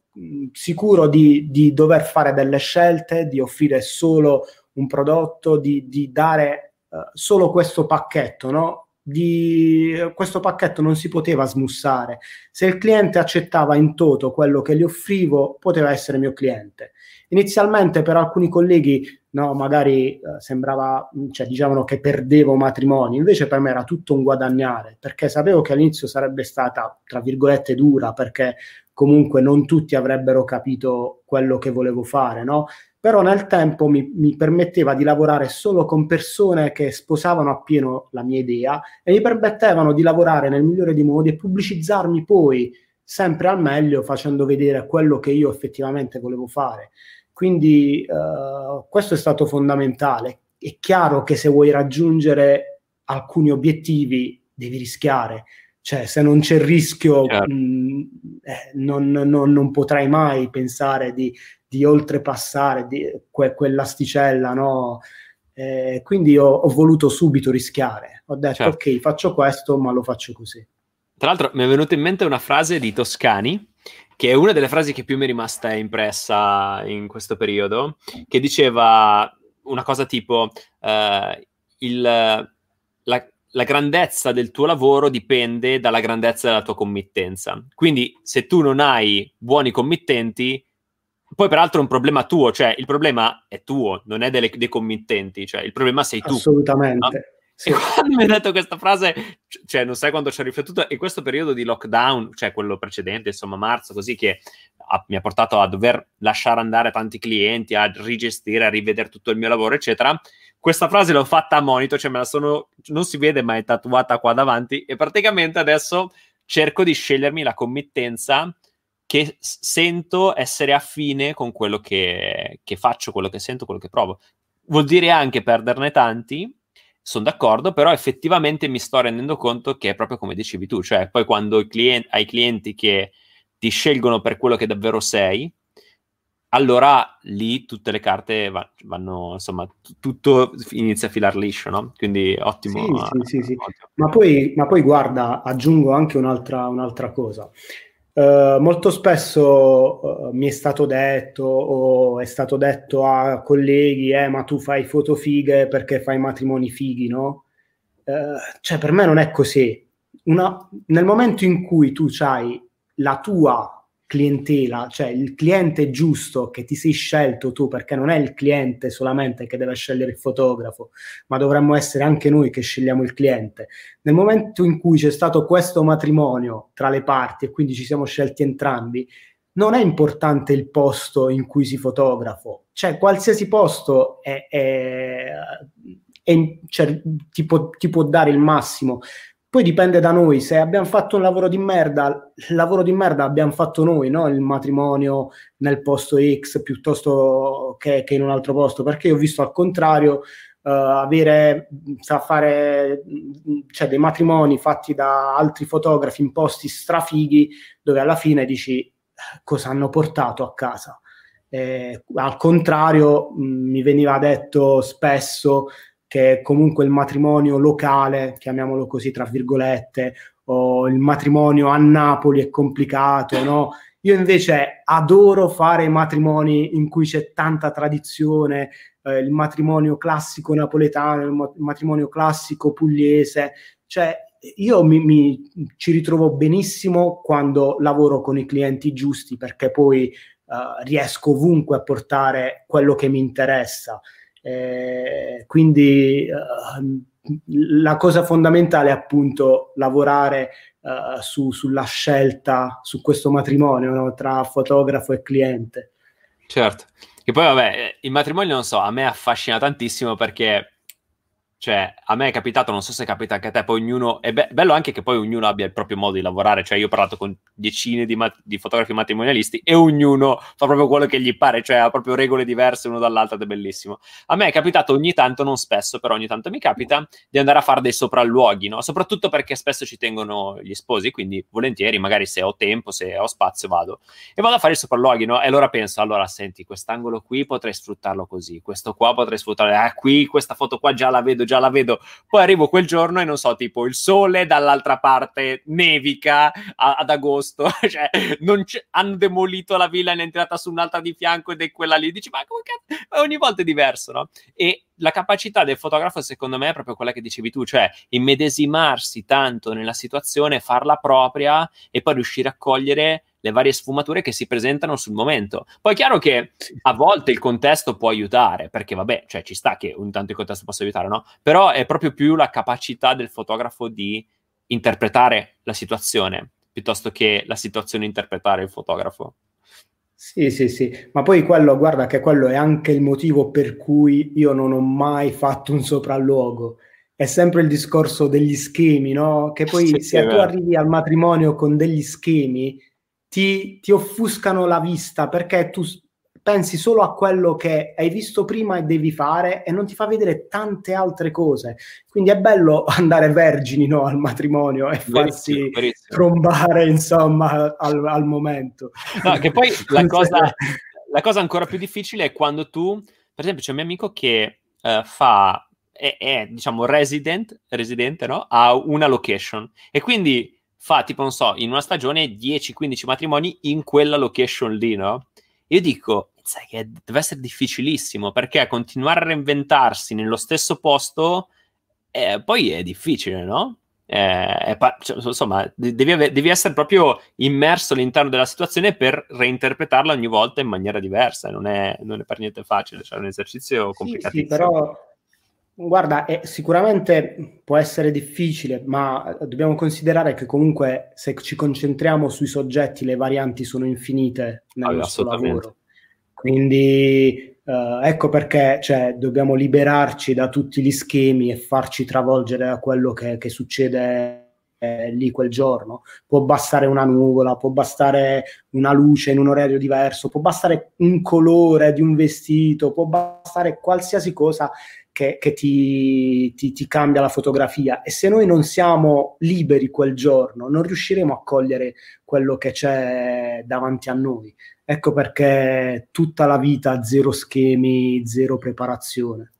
S2: sicuro di, di, dover fare delle scelte, di offrire solo un prodotto, di, di dare uh, solo questo pacchetto, no? Di, questo pacchetto non si poteva smussare. Se il cliente accettava in toto quello che gli offrivo, poteva essere mio cliente. Inizialmente per alcuni colleghi no, magari eh, sembrava, cioè dicevano che perdevo matrimoni, invece per me era tutto un guadagnare, perché sapevo che all'inizio sarebbe stata, tra virgolette, dura, perché comunque non tutti avrebbero capito quello che volevo fare, no? Però nel tempo mi, mi permetteva di lavorare solo con persone che sposavano appieno la mia idea e mi permettevano di lavorare nel migliore dei modi e pubblicizzarmi poi sempre al meglio facendo vedere quello che io effettivamente volevo fare. Quindi uh, questo è stato fondamentale. È chiaro che se vuoi raggiungere alcuni obiettivi devi rischiare, cioè se non c'è il rischio mh, eh, non, non, non, potrai mai pensare di, di oltrepassare di, que, quell'asticella, no? Eh, quindi ho, ho, voluto subito rischiare. Ho detto certo. ok, faccio questo, ma lo faccio così.
S1: Tra l'altro mi è venuta in mente una frase di Toscani che è una delle frasi che più mi è rimasta impressa in questo periodo, che diceva una cosa tipo uh, il, la, la, grandezza del tuo lavoro dipende dalla grandezza della tua committenza. Quindi se tu non hai buoni committenti, poi peraltro è un problema tuo, cioè il problema è tuo, non è delle, dei committenti, cioè il problema sei tu.
S2: Assolutamente. No?
S1: Sì. E quando mi hai detto questa frase, cioè non sai quanto ci ho riflettuto, in questo periodo di lockdown, cioè quello precedente, insomma marzo, così che ha, mi ha portato a dover lasciare andare tanti clienti, a rigestire, a rivedere tutto il mio lavoro, eccetera. Questa frase l'ho fatta a monito, cioè me la sono, non si vede ma è tatuata qua davanti e praticamente adesso cerco di scegliermi la committenza che sento essere affine con quello che, che faccio, quello che sento, quello che provo. Vuol dire anche perderne tanti, sono d'accordo, però effettivamente mi sto rendendo conto che è proprio come dicevi tu, cioè poi quando client- hai clienti che ti scelgono per quello che davvero sei, allora lì tutte le carte va- vanno, insomma, t- tutto inizia a filar liscio, no? Quindi ottimo.
S2: Sì, sì, sì, sì. Ma, poi, ma, poi, guarda, aggiungo anche un'altra, un'altra cosa. Uh, molto spesso uh, mi è stato detto o è stato detto a colleghi, eh, ma tu fai foto fighe perché fai matrimoni fighi, no? Uh, cioè, per me non è così. Una, nel momento in cui tu hai la tua clientela, cioè il cliente giusto che ti sei scelto tu, perché non è il cliente solamente che deve scegliere il fotografo, ma dovremmo essere anche noi che scegliamo il cliente. Nel momento in cui c'è stato questo matrimonio tra le parti e quindi ci siamo scelti entrambi, non è importante il posto in cui si fotografo, cioè qualsiasi posto è, è, è, cioè, ti, può, ti può dare il massimo. Poi dipende da noi, se abbiamo fatto un lavoro di merda, il lavoro di merda l'abbiamo fatto noi, no? il matrimonio nel posto X piuttosto che, che in un altro posto, perché io ho visto al contrario uh, avere, sa fare, cioè dei matrimoni fatti da altri fotografi in posti strafighi dove alla fine dici cosa hanno portato a casa. Eh, al contrario, mh, mi veniva detto spesso che comunque il matrimonio locale, chiamiamolo così tra virgolette, o il matrimonio a Napoli è complicato, no? Io invece adoro fare matrimoni in cui c'è tanta tradizione, eh, il matrimonio classico napoletano, il matrimonio classico pugliese, cioè io mi, mi, ci ritrovo benissimo quando lavoro con i clienti giusti perché poi eh, riesco ovunque a portare quello che mi interessa. Eh, quindi uh, la cosa fondamentale è appunto lavorare uh, su, sulla scelta, su questo matrimonio no? tra fotografo e cliente.
S1: Certo, che poi vabbè, il matrimonio non so, a me affascina tantissimo perché cioè, a me è capitato, non so se capita anche a te, poi ognuno, è be- bello anche che poi ognuno abbia il proprio modo di lavorare, cioè io ho parlato con decine di, mat- di, fotografi matrimonialisti e ognuno fa proprio quello che gli pare, cioè ha proprio regole diverse uno dall'altro ed è bellissimo. A me è capitato ogni tanto, non spesso, però ogni tanto mi capita di andare a fare dei sopralluoghi, no? Soprattutto perché spesso ci tengono gli sposi, quindi volentieri, magari se ho tempo, se ho spazio vado. E vado a fare i sopralluoghi, no? E allora penso, allora senti, quest'angolo qui potrei sfruttarlo così, questo qua potrei sfruttarlo, ah qui questa foto qua già la vedo già la vedo. Poi arrivo quel giorno e non so, tipo il sole dall'altra parte nevica a, ad agosto, cioè hanno demolito la villa e è entrata su un'altra di fianco ed è quella lì. Dici, ma come cazzo? Ogni volta è diverso, no? E la capacità del fotografo, secondo me, è proprio quella che dicevi tu, cioè immedesimarsi tanto nella situazione, farla propria e poi riuscire a cogliere le varie sfumature che si presentano sul momento. Poi è chiaro che a volte il contesto può aiutare, perché vabbè, cioè ci sta che ogni tanto il contesto possa aiutare, no? Però è proprio più la capacità del fotografo di interpretare la situazione, piuttosto che la situazione interpretare il fotografo.
S2: Sì, sì, sì, ma poi quello, guarda che quello è anche il motivo per cui io non ho mai fatto un sopralluogo. È sempre il discorso degli schemi, no? Che poi sì, se tu arrivi al matrimonio con degli schemi, ti, ti offuscano la vista perché tu pensi solo a quello che hai visto prima e devi fare e non ti fa vedere tante altre cose. Quindi è bello andare vergini no, al matrimonio e farsi trombare insomma al, al momento.
S1: No, che poi la cosa, la cosa, ancora più difficile è quando tu, per esempio, c'è un mio amico che uh, fa, è, è, diciamo resident, residente, no? Ha una location e quindi fa tipo, non so, in una stagione 10-15 matrimoni in quella location lì, no? Io dico, sai che deve essere difficilissimo perché continuare a reinventarsi nello stesso posto eh, poi è difficile, no? Eh, pa- cioè, insomma, devi, ave- devi, essere proprio immerso all'interno della situazione per reinterpretarla ogni volta in maniera diversa. Non è, non è per niente facile, cioè è un esercizio complicatissimo.
S2: Sì, sì, però Guarda, eh, sicuramente può essere difficile, ma dobbiamo considerare che comunque se ci concentriamo sui soggetti, le varianti sono infinite nel ah, nostro lavoro. Quindi eh, ecco perché cioè, dobbiamo liberarci da tutti gli schemi e farci travolgere da quello che, che succede eh, lì quel giorno. Può bastare una nuvola, può bastare una luce in un orario diverso, può bastare un colore di un vestito, può bastare qualsiasi cosa che, che ti, ti, ti, cambia la fotografia. E se noi non siamo liberi quel giorno, non riusciremo a cogliere quello che c'è davanti a noi. Ecco perché tutta la vita zero schemi, zero preparazione.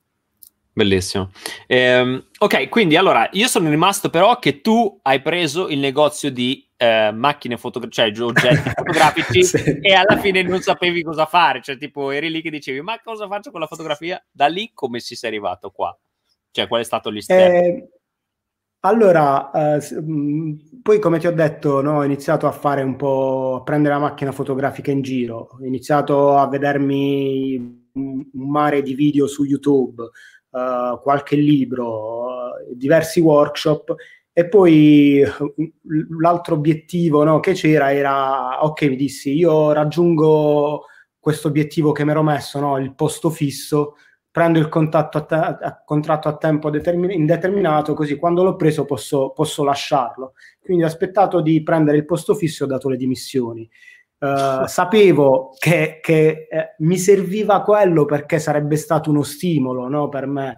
S1: Bellissimo. Eh, ok, quindi allora io sono rimasto però che tu hai preso il negozio di eh, macchine fotografiche, cioè oggetti fotografici sì. e alla fine non sapevi cosa fare, cioè tipo eri lì che dicevi ma cosa faccio con la fotografia? Da lì come si sei arrivato qua? Cioè qual è stato l'istante?
S2: Eh, allora, eh, mm, poi come ti ho detto, no, ho iniziato a fare un po', a prendere la macchina fotografica in giro, ho iniziato a vedermi un mare di video su YouTube, uh, qualche libro, diversi workshop e poi l'altro obiettivo no, che c'era era, ok, mi dissi, io raggiungo questo obiettivo che mi ero messo, no, il posto fisso, prendo il a te- a contratto a tempo determin- indeterminato, così quando l'ho preso posso, posso, lasciarlo. Quindi ho aspettato di prendere il posto fisso e ho dato le dimissioni. Uh, sapevo che, che eh, mi serviva quello perché sarebbe stato uno stimolo no, per me.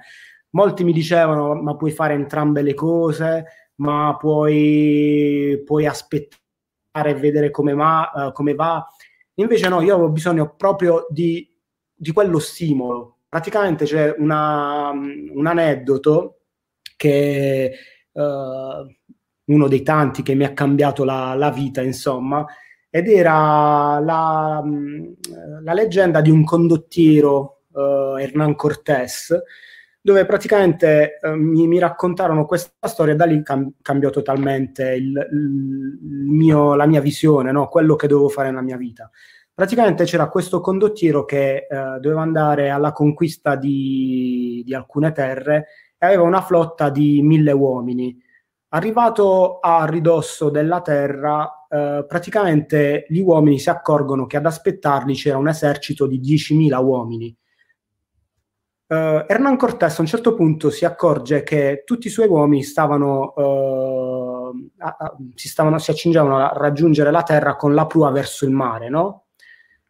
S2: Molti mi dicevano: Ma puoi fare entrambe le cose, ma puoi, puoi aspettare e vedere come, ma, uh, come va. Invece, no, io avevo bisogno proprio di, di quello stimolo. Praticamente c'è una, un aneddoto che uh, uno dei tanti che mi ha cambiato la, la vita, insomma ed era la, la leggenda di un condottiero, uh, Hernán Cortés, dove praticamente uh, mi, mi, raccontarono questa storia, da lì cam- cambiò totalmente il, il mio, la mia visione, no? quello che dovevo fare nella mia vita. Praticamente c'era questo condottiero che uh, doveva andare alla conquista di, di alcune terre e aveva una flotta di mille uomini. Arrivato a ridosso della terra, eh, praticamente gli uomini si accorgono che ad aspettarli c'era un esercito di 10.000 uomini. Uh, Hernán Cortés a un certo punto si accorge che tutti i suoi uomini stavano, uh, a, a, si, stavano, si accingevano a raggiungere la terra con la prua verso il mare, no?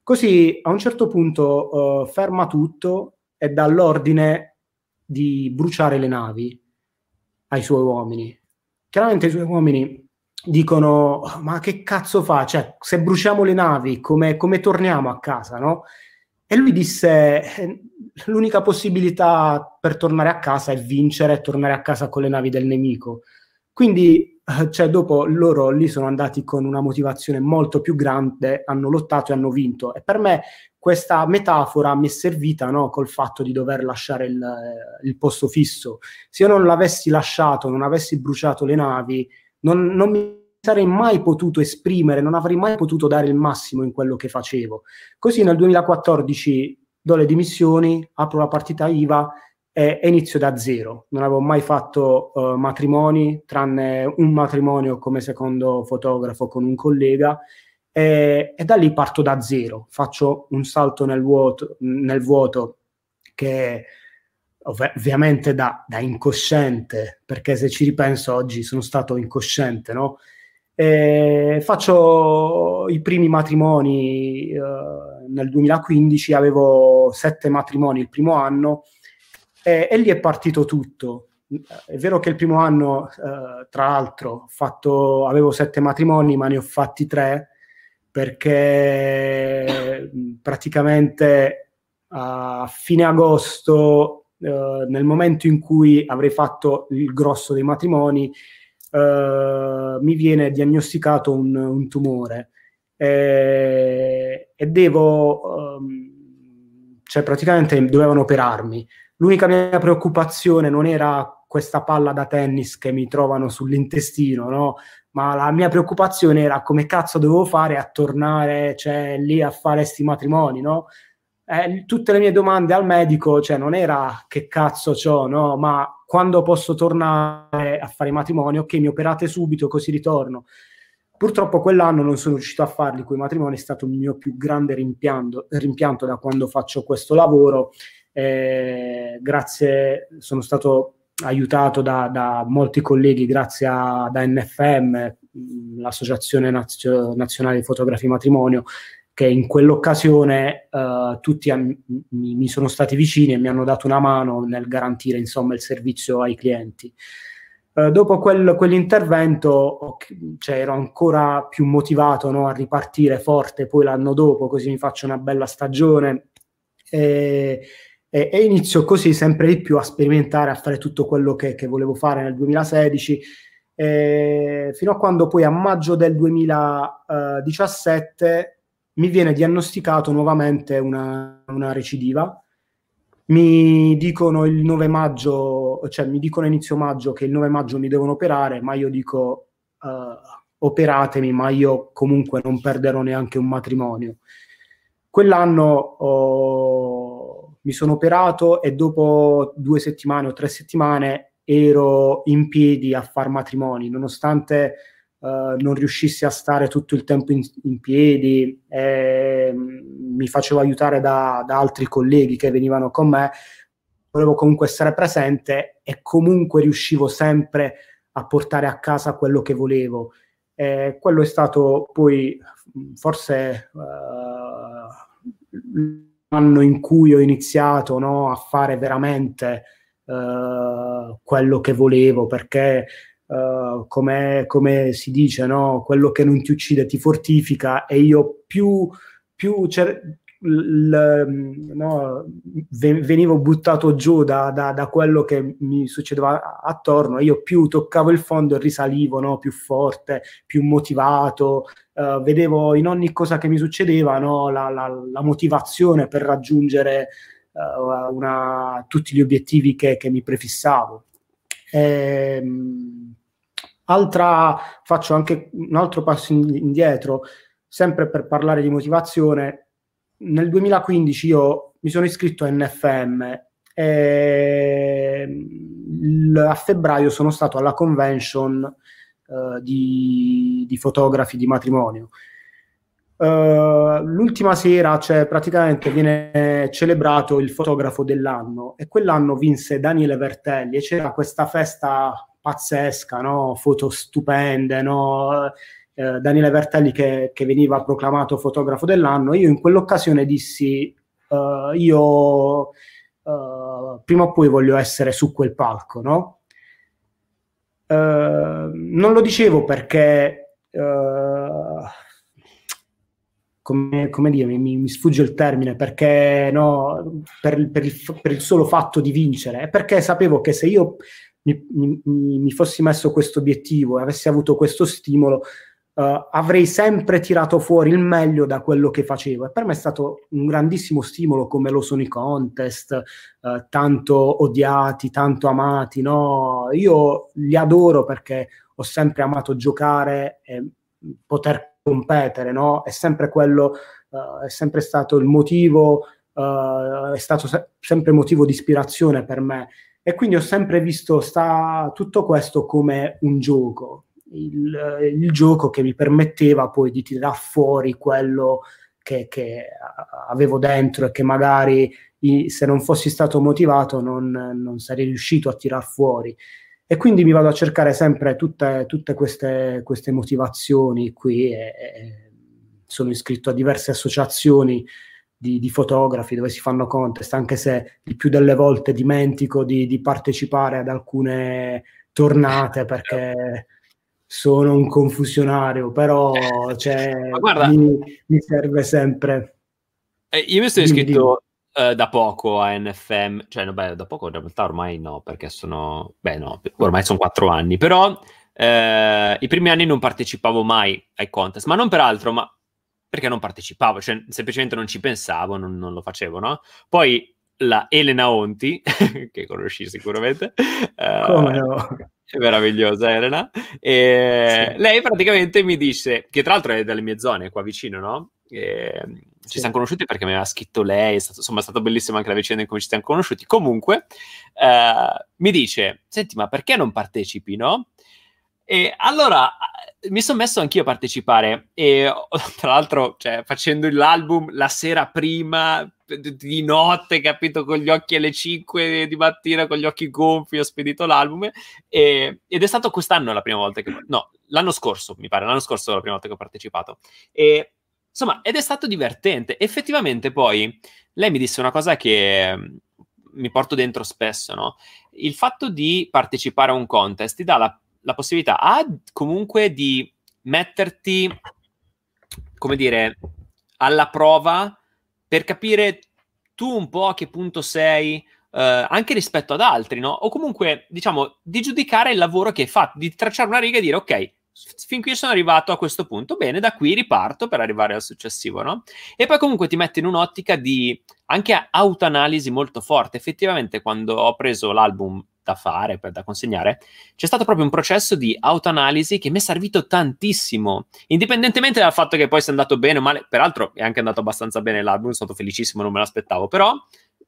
S2: Così a un certo punto uh, ferma tutto e dà l'ordine di bruciare le navi ai suoi uomini. Chiaramente i suoi uomini dicono ma che cazzo fa? Cioè, se bruciamo le navi, come, come torniamo a casa, no? E lui disse, eh, l'unica possibilità per tornare a casa è vincere e tornare a casa con le navi del nemico. Quindi, eh, cioè, dopo loro lì sono andati con una motivazione molto più grande, hanno lottato e hanno vinto. E per me questa metafora mi è servita no, col fatto di dover lasciare il, il posto fisso. Se io non l'avessi lasciato, non avessi bruciato le navi, non, non mi sarei mai potuto esprimere, non avrei mai potuto dare il massimo in quello che facevo. Così nel 2014 do le dimissioni, apro la partita IVA e, e inizio da zero. Non avevo mai fatto uh, matrimoni, tranne un matrimonio come secondo fotografo con un collega. E, e da lì parto da zero, faccio un salto nel vuoto, nel vuoto che ov- ovviamente da, da, incosciente, perché se ci ripenso oggi sono stato incosciente, no? E faccio i primi matrimoni eh, nel 2015, avevo sette matrimoni il primo anno e, e, lì è partito tutto. È vero che il primo anno, eh, tra l'altro, fatto, avevo sette matrimoni, ma ne ho fatti tre perché praticamente a fine agosto eh, nel momento in cui avrei fatto il grosso dei matrimoni, eh, mi viene diagnosticato un, un tumore eh, e devo, um, cioè praticamente dovevano operarmi. L'unica mia preoccupazione non era questa palla da tennis che mi trovano sull'intestino, no? Ma la mia preoccupazione era come cazzo dovevo fare a tornare cioè, lì a fare questi matrimoni, no? eh, tutte le mie domande al medico, cioè non era che cazzo c'ho, no, ma quando posso tornare a fare matrimonio, ok, mi operate subito così ritorno. Purtroppo quell'anno non sono riuscito a farli, quei matrimoni è stato il mio più grande rimpianto, rimpianto da quando faccio questo lavoro. Eh, grazie, sono stato aiutato da, da, molti colleghi grazie a da NFM, l'Associazione Nazio, Nazionale di Fotografia Matrimonio, che in quell'occasione uh, tutti an- mi, mi, sono stati vicini e mi hanno dato una mano nel garantire insomma, il servizio ai clienti. Uh, dopo quel, quell'intervento cioè, ero ancora più motivato no, a ripartire forte poi l'anno dopo, così mi faccio una bella stagione e, e, e inizio così sempre di più a sperimentare, a fare tutto quello che, che volevo fare nel 2016 eh, fino a quando poi a maggio del 2017 mi viene diagnosticato nuovamente una, una recidiva. Mi dicono il 9 maggio, cioè mi dicono inizio maggio che il 9 maggio mi devono operare, ma io dico uh, operatemi, ma io comunque non perderò neanche un matrimonio. Quell'anno oh, mi sono operato e dopo due settimane o tre settimane ero in piedi a far matrimoni, nonostante uh, non riuscissi a stare tutto il tempo in, in piedi, eh, mi facevo aiutare da, da, altri colleghi che venivano con me, volevo comunque essere presente e comunque riuscivo sempre a portare a casa quello che volevo. Eh, quello è stato poi forse uh, l'anno in cui ho iniziato no, a fare veramente uh, quello che volevo, perché uh, come, si dice, no? quello che non ti uccide ti fortifica e io più, più cer- l, no, venivo buttato giù da, da, da, quello che mi succedeva attorno, io più toccavo il fondo e risalivo no? più forte, più motivato, uh, vedevo in ogni cosa che mi succedeva no? la, la, la, motivazione per raggiungere uh, una, tutti gli obiettivi che, che mi prefissavo. Ehm, altra, faccio anche un altro passo indietro, sempre per parlare di motivazione. Nel 2015 io mi sono iscritto a NFM e a febbraio sono stato alla convention uh, di, di fotografi di matrimonio Uh, l'ultima sera, cioè praticamente viene celebrato il fotografo dell'anno e quell'anno vinse Daniele Vertelli e c'era questa festa pazzesca, no? foto stupende, no? uh, Daniele Vertelli che, che, veniva proclamato fotografo dell'anno. Io in quell'occasione dissi, uh, io prima o poi voglio essere su quel palco, no? non lo dicevo perché come, come dire, mi, mi, sfugge il termine, perché no, per, per, il, per, il, solo fatto di vincere, è perché sapevo che se io mi, mi, mi fossi messo questo obiettivo e avessi avuto questo stimolo, uh, avrei sempre tirato fuori il meglio da quello che facevo. E per me è stato un grandissimo stimolo, come lo sono i contest, uh, tanto odiati, tanto amati. No? Io li adoro perché ho sempre amato giocare e poter competere, no? È sempre quello, uh, è sempre stato il motivo, uh, è stato se- sempre motivo di ispirazione per me. E quindi ho sempre visto sta, tutto questo come un gioco, il, il, gioco che mi permetteva poi di tirare fuori quello che, che avevo dentro e che magari se non fossi stato motivato non, non sarei riuscito a tirar fuori. E quindi mi vado a cercare sempre tutte, tutte queste, queste, motivazioni qui e, e, sono iscritto a diverse associazioni di, di, fotografi dove si fanno contest, anche se il più delle volte dimentico di, di partecipare ad alcune tornate perché sono un confusionario, però cioè, guarda, mi, mi, serve sempre.
S1: Eh, io mi sono iscritto Uh, da poco a NFM, cioè no, beh, da poco in realtà ormai no, perché sono, beh no, ormai sono quattro anni, però uh, i primi anni non partecipavo mai ai contest, ma non per altro, ma perché non partecipavo, cioè semplicemente non ci pensavo, non, non lo facevo, no? Poi la Elena Onti, che conosci sicuramente, uh, come no? È meravigliosa Elena, e sì. lei praticamente mi disse, che tra l'altro è dalle mie zone, qua vicino, no? E, sì. Ci siamo conosciuti perché mi aveva scritto lei, è stato, insomma è stata bellissima anche la vicenda in cui ci siamo conosciuti. Comunque, eh, mi dice, senti, ma perché non partecipi, no? E allora mi sono messo anch'io a partecipare e tra l'altro, cioè, facendo l'album la sera prima, di notte, capito, con gli occhi alle 5 di mattina, con gli occhi gonfi, ho spedito l'album e, ed è stato quest'anno la prima volta che... No, l'anno scorso, mi pare, l'anno scorso la prima volta che ho partecipato. E, insomma, ed è stato divertente. Effettivamente poi lei mi disse una cosa che mm, mi porto dentro spesso, no? Il fatto di partecipare a un contest ti dà la, la possibilità a, comunque di metterti, come dire, alla prova per capire tu un po' a che punto sei, Uh, anche rispetto ad altri, no? O comunque, diciamo, di giudicare il lavoro che hai fatto, di tracciare una riga e dire, ok, fin qui sono arrivato a questo punto, bene, da qui riparto per arrivare al successivo, no? E poi comunque ti metti in un'ottica di anche autoanalisi molto forte. Effettivamente, quando ho preso l'album da fare, per, da consegnare, c'è stato proprio un processo di autoanalisi che mi è servito tantissimo, indipendentemente dal fatto che poi sia andato bene o male, peraltro è anche andato abbastanza bene l'album, sono stato felicissimo, non me l'aspettavo, però...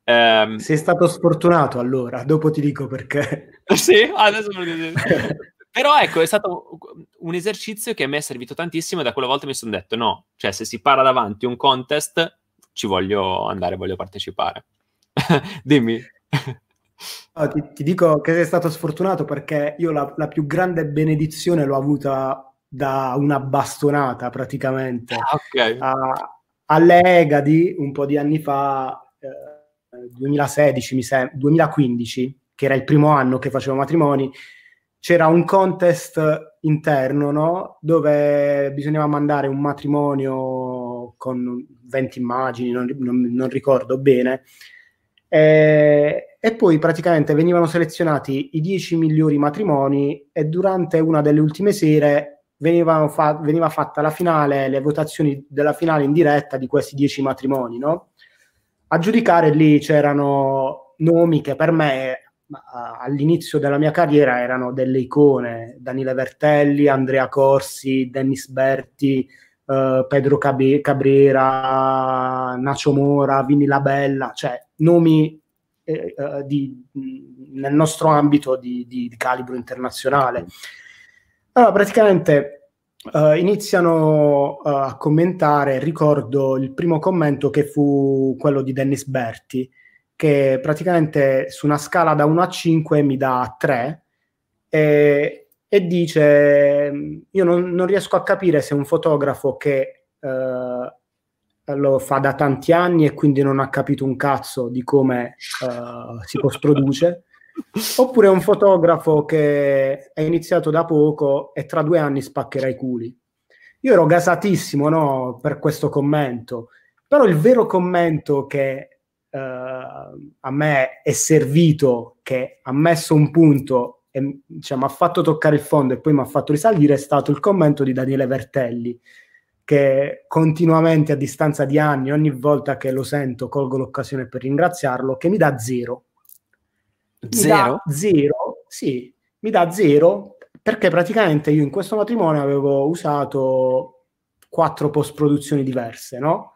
S2: Ehm... Sei stato sfortunato allora, dopo ti dico perché.
S1: sì, adesso lo dico. Però ecco, è stato un esercizio che a me è servito tantissimo e da quella volta mi sono detto no, cioè se si para davanti un contest ci voglio andare, voglio partecipare. Dimmi.
S2: No, ti, ti, dico che sei stato sfortunato perché io la, la, più grande benedizione l'ho avuta da una bastonata praticamente.
S1: Ah, okay.
S2: a, alle Egadi un po' di anni fa, eh, 2016 mi sembra, 2015, che era il primo anno che facevo matrimoni, c'era un contest interno no? dove bisognava mandare un matrimonio con 20 immagini, non, non, non ricordo bene. E, e, poi praticamente venivano selezionati i 10 migliori matrimoni e durante una delle ultime sere fa- veniva fatta la finale, le votazioni della finale in diretta di questi 10 matrimoni. No? A giudicare lì c'erano nomi che per me ma all'inizio della mia carriera erano delle icone, Daniele Vertelli, Andrea Corsi, Dennis Berti, uh, Pedro Cab- Cabrera, Nacio Mora, Vini Labella, cioè nomi eh, uh, di, nel nostro ambito di, di, di, calibro internazionale. Allora, praticamente uh, iniziano a commentare, ricordo il primo commento che fu quello di Dennis Berti, che praticamente su una scala da 1 a 5 mi dà 3 e, e dice io non, non, riesco a capire se un fotografo che eh, lo fa da tanti anni e quindi non ha capito un cazzo di come eh, si post produce oppure un fotografo che è iniziato da poco e tra due anni spaccherà i culi. Io ero gasatissimo no, per questo commento però il vero commento che a me è servito, che ha messo un punto e cioè, mi ha fatto toccare il fondo e poi mi ha fatto risalire, è stato il commento di Daniele Vertelli, che continuamente a distanza di anni, ogni volta che lo sento, colgo l'occasione per ringraziarlo, che mi dà zero.
S1: Zero?
S2: Mi zero, sì, mi dà zero perché praticamente io in questo matrimonio avevo usato quattro post-produzioni diverse, no?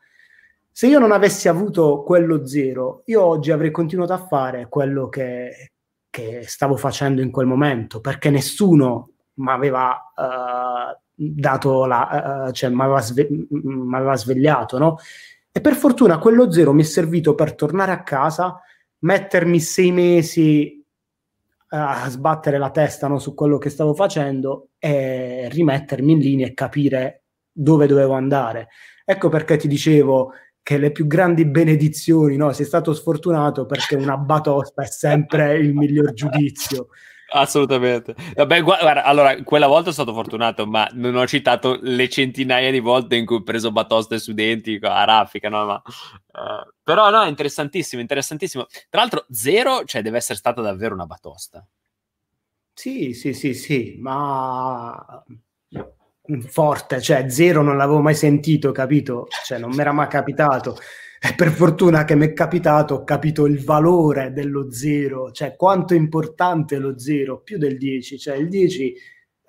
S2: Se io non avessi avuto quello zero, io oggi avrei continuato a fare quello che, che stavo facendo in quel momento, perché nessuno mi aveva uh, dato la, uh, cioè mi aveva, sve- svegliato, no? E per fortuna quello zero mi è servito per tornare a casa, mettermi sei mesi a sbattere la testa no, su quello che stavo facendo e rimettermi in linea e capire dove dovevo andare. Ecco perché ti dicevo, che le più grandi benedizioni, no? Sei stato sfortunato perché una batosta è sempre il miglior giudizio.
S1: Assolutamente. Vabbè, guarda, allora, quella volta sono stato fortunato, ma non ho citato le centinaia di volte in cui ho preso batoste studenti a raffica, no? Ma, uh, però no, interessantissimo, interessantissimo. Tra l'altro, zero, cioè, deve essere stata davvero una batosta.
S2: Sì, sì, sì, sì, ma forte, cioè zero non l'avevo mai sentito, capito? Cioè non mi era mai capitato. E per fortuna che mi è capitato, ho capito il valore dello zero, cioè quanto è importante lo zero, più del 10, cioè il 10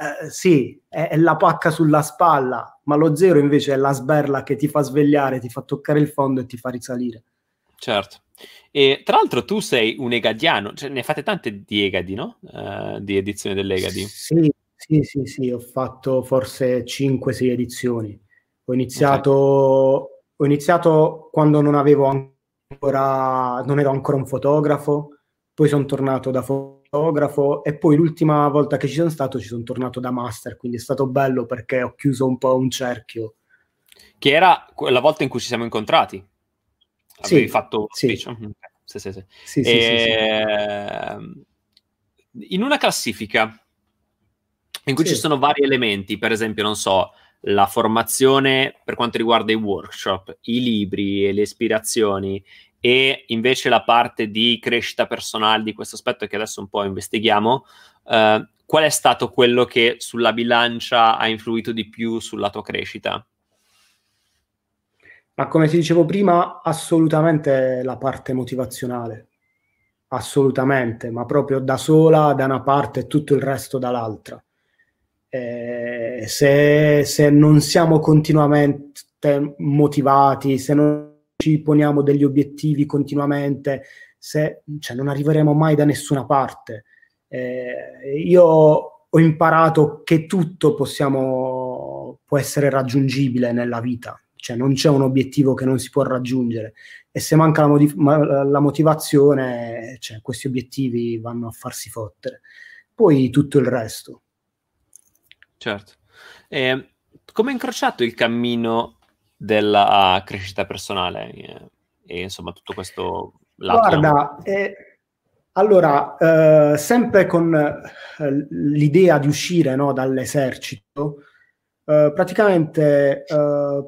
S2: eh, sì, è, è, la pacca sulla spalla, ma lo zero invece è la sberla che ti fa svegliare, ti fa toccare il fondo e ti fa risalire.
S1: Certo. E tra l'altro tu sei un egadiano, cioè ne fate tante di Egadi, no? Uh, di edizione dell'Egadi.
S2: Sì, sì, sì, sì, ho fatto forse 5-6 edizioni. Ho iniziato, okay. ho iniziato quando non avevo ancora, non ero ancora un fotografo, poi sono tornato da fotografo e poi l'ultima volta che ci sono stato ci sono tornato da master, quindi è stato bello perché ho chiuso un po' un cerchio.
S1: Che era la volta in cui ci siamo incontrati? Avevi
S2: sì,
S1: fatto
S2: sì.
S1: Sì, sì, sì.
S2: sì, sì,
S1: e... In una classifica in cui ci sono vari elementi, per esempio, non so, la formazione per quanto riguarda i workshop, i libri e le ispirazioni e invece la parte di crescita personale di questo aspetto che adesso un po' investighiamo, eh, qual è stato quello che sulla bilancia ha influito di più sulla tua crescita?
S2: Ma come ti dicevo prima, assolutamente la parte motivazionale, assolutamente, ma proprio da sola da una parte e tutto il resto dall'altra. Eh, se, se, non siamo continuamente motivati, se non ci poniamo degli obiettivi continuamente, se, cioè, non arriveremo mai da nessuna parte. Eh, io ho imparato che tutto possiamo, può essere raggiungibile nella vita, cioè non c'è un obiettivo che non si può raggiungere e se manca la, motiv- la motivazione, cioè, questi obiettivi vanno a farsi fottere. Poi tutto il resto.
S1: Certo. E come è incrociato il cammino della crescita personale e, e insomma tutto questo
S2: lato? Guarda, eh, allora, eh, sempre con eh, l'idea di uscire no, dall'esercito, eh, praticamente eh,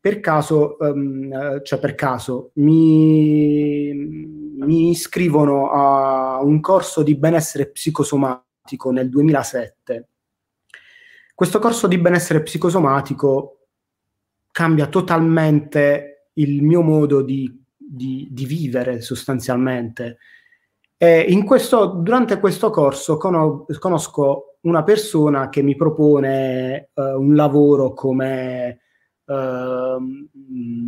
S2: per caso, um, cioè per caso, mi, mi iscrivono a un corso di benessere psicosomatico nel 2007 questo corso di benessere psicosomatico cambia totalmente il mio modo di, di, di vivere sostanzialmente. In questo, durante questo corso con, conosco una persona che mi propone uh, un lavoro come uh,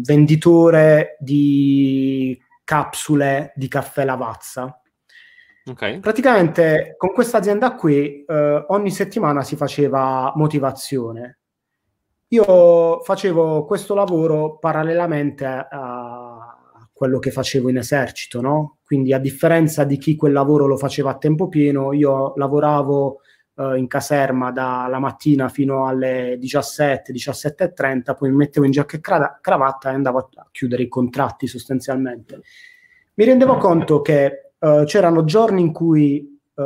S2: venditore di capsule di caffè Lavazza.
S1: Okay.
S2: Praticamente con questa azienda qui eh, ogni settimana si faceva motivazione. Io facevo questo lavoro parallelamente a, quello che facevo in esercito, no? Quindi a differenza di chi quel lavoro lo faceva a tempo pieno, io lavoravo eh, in caserma dalla mattina fino alle 17, 17.30, poi mi mettevo in giacca e cravatta e andavo a chiudere i contratti sostanzialmente. Mi rendevo conto che uh, c'erano giorni in cui uh,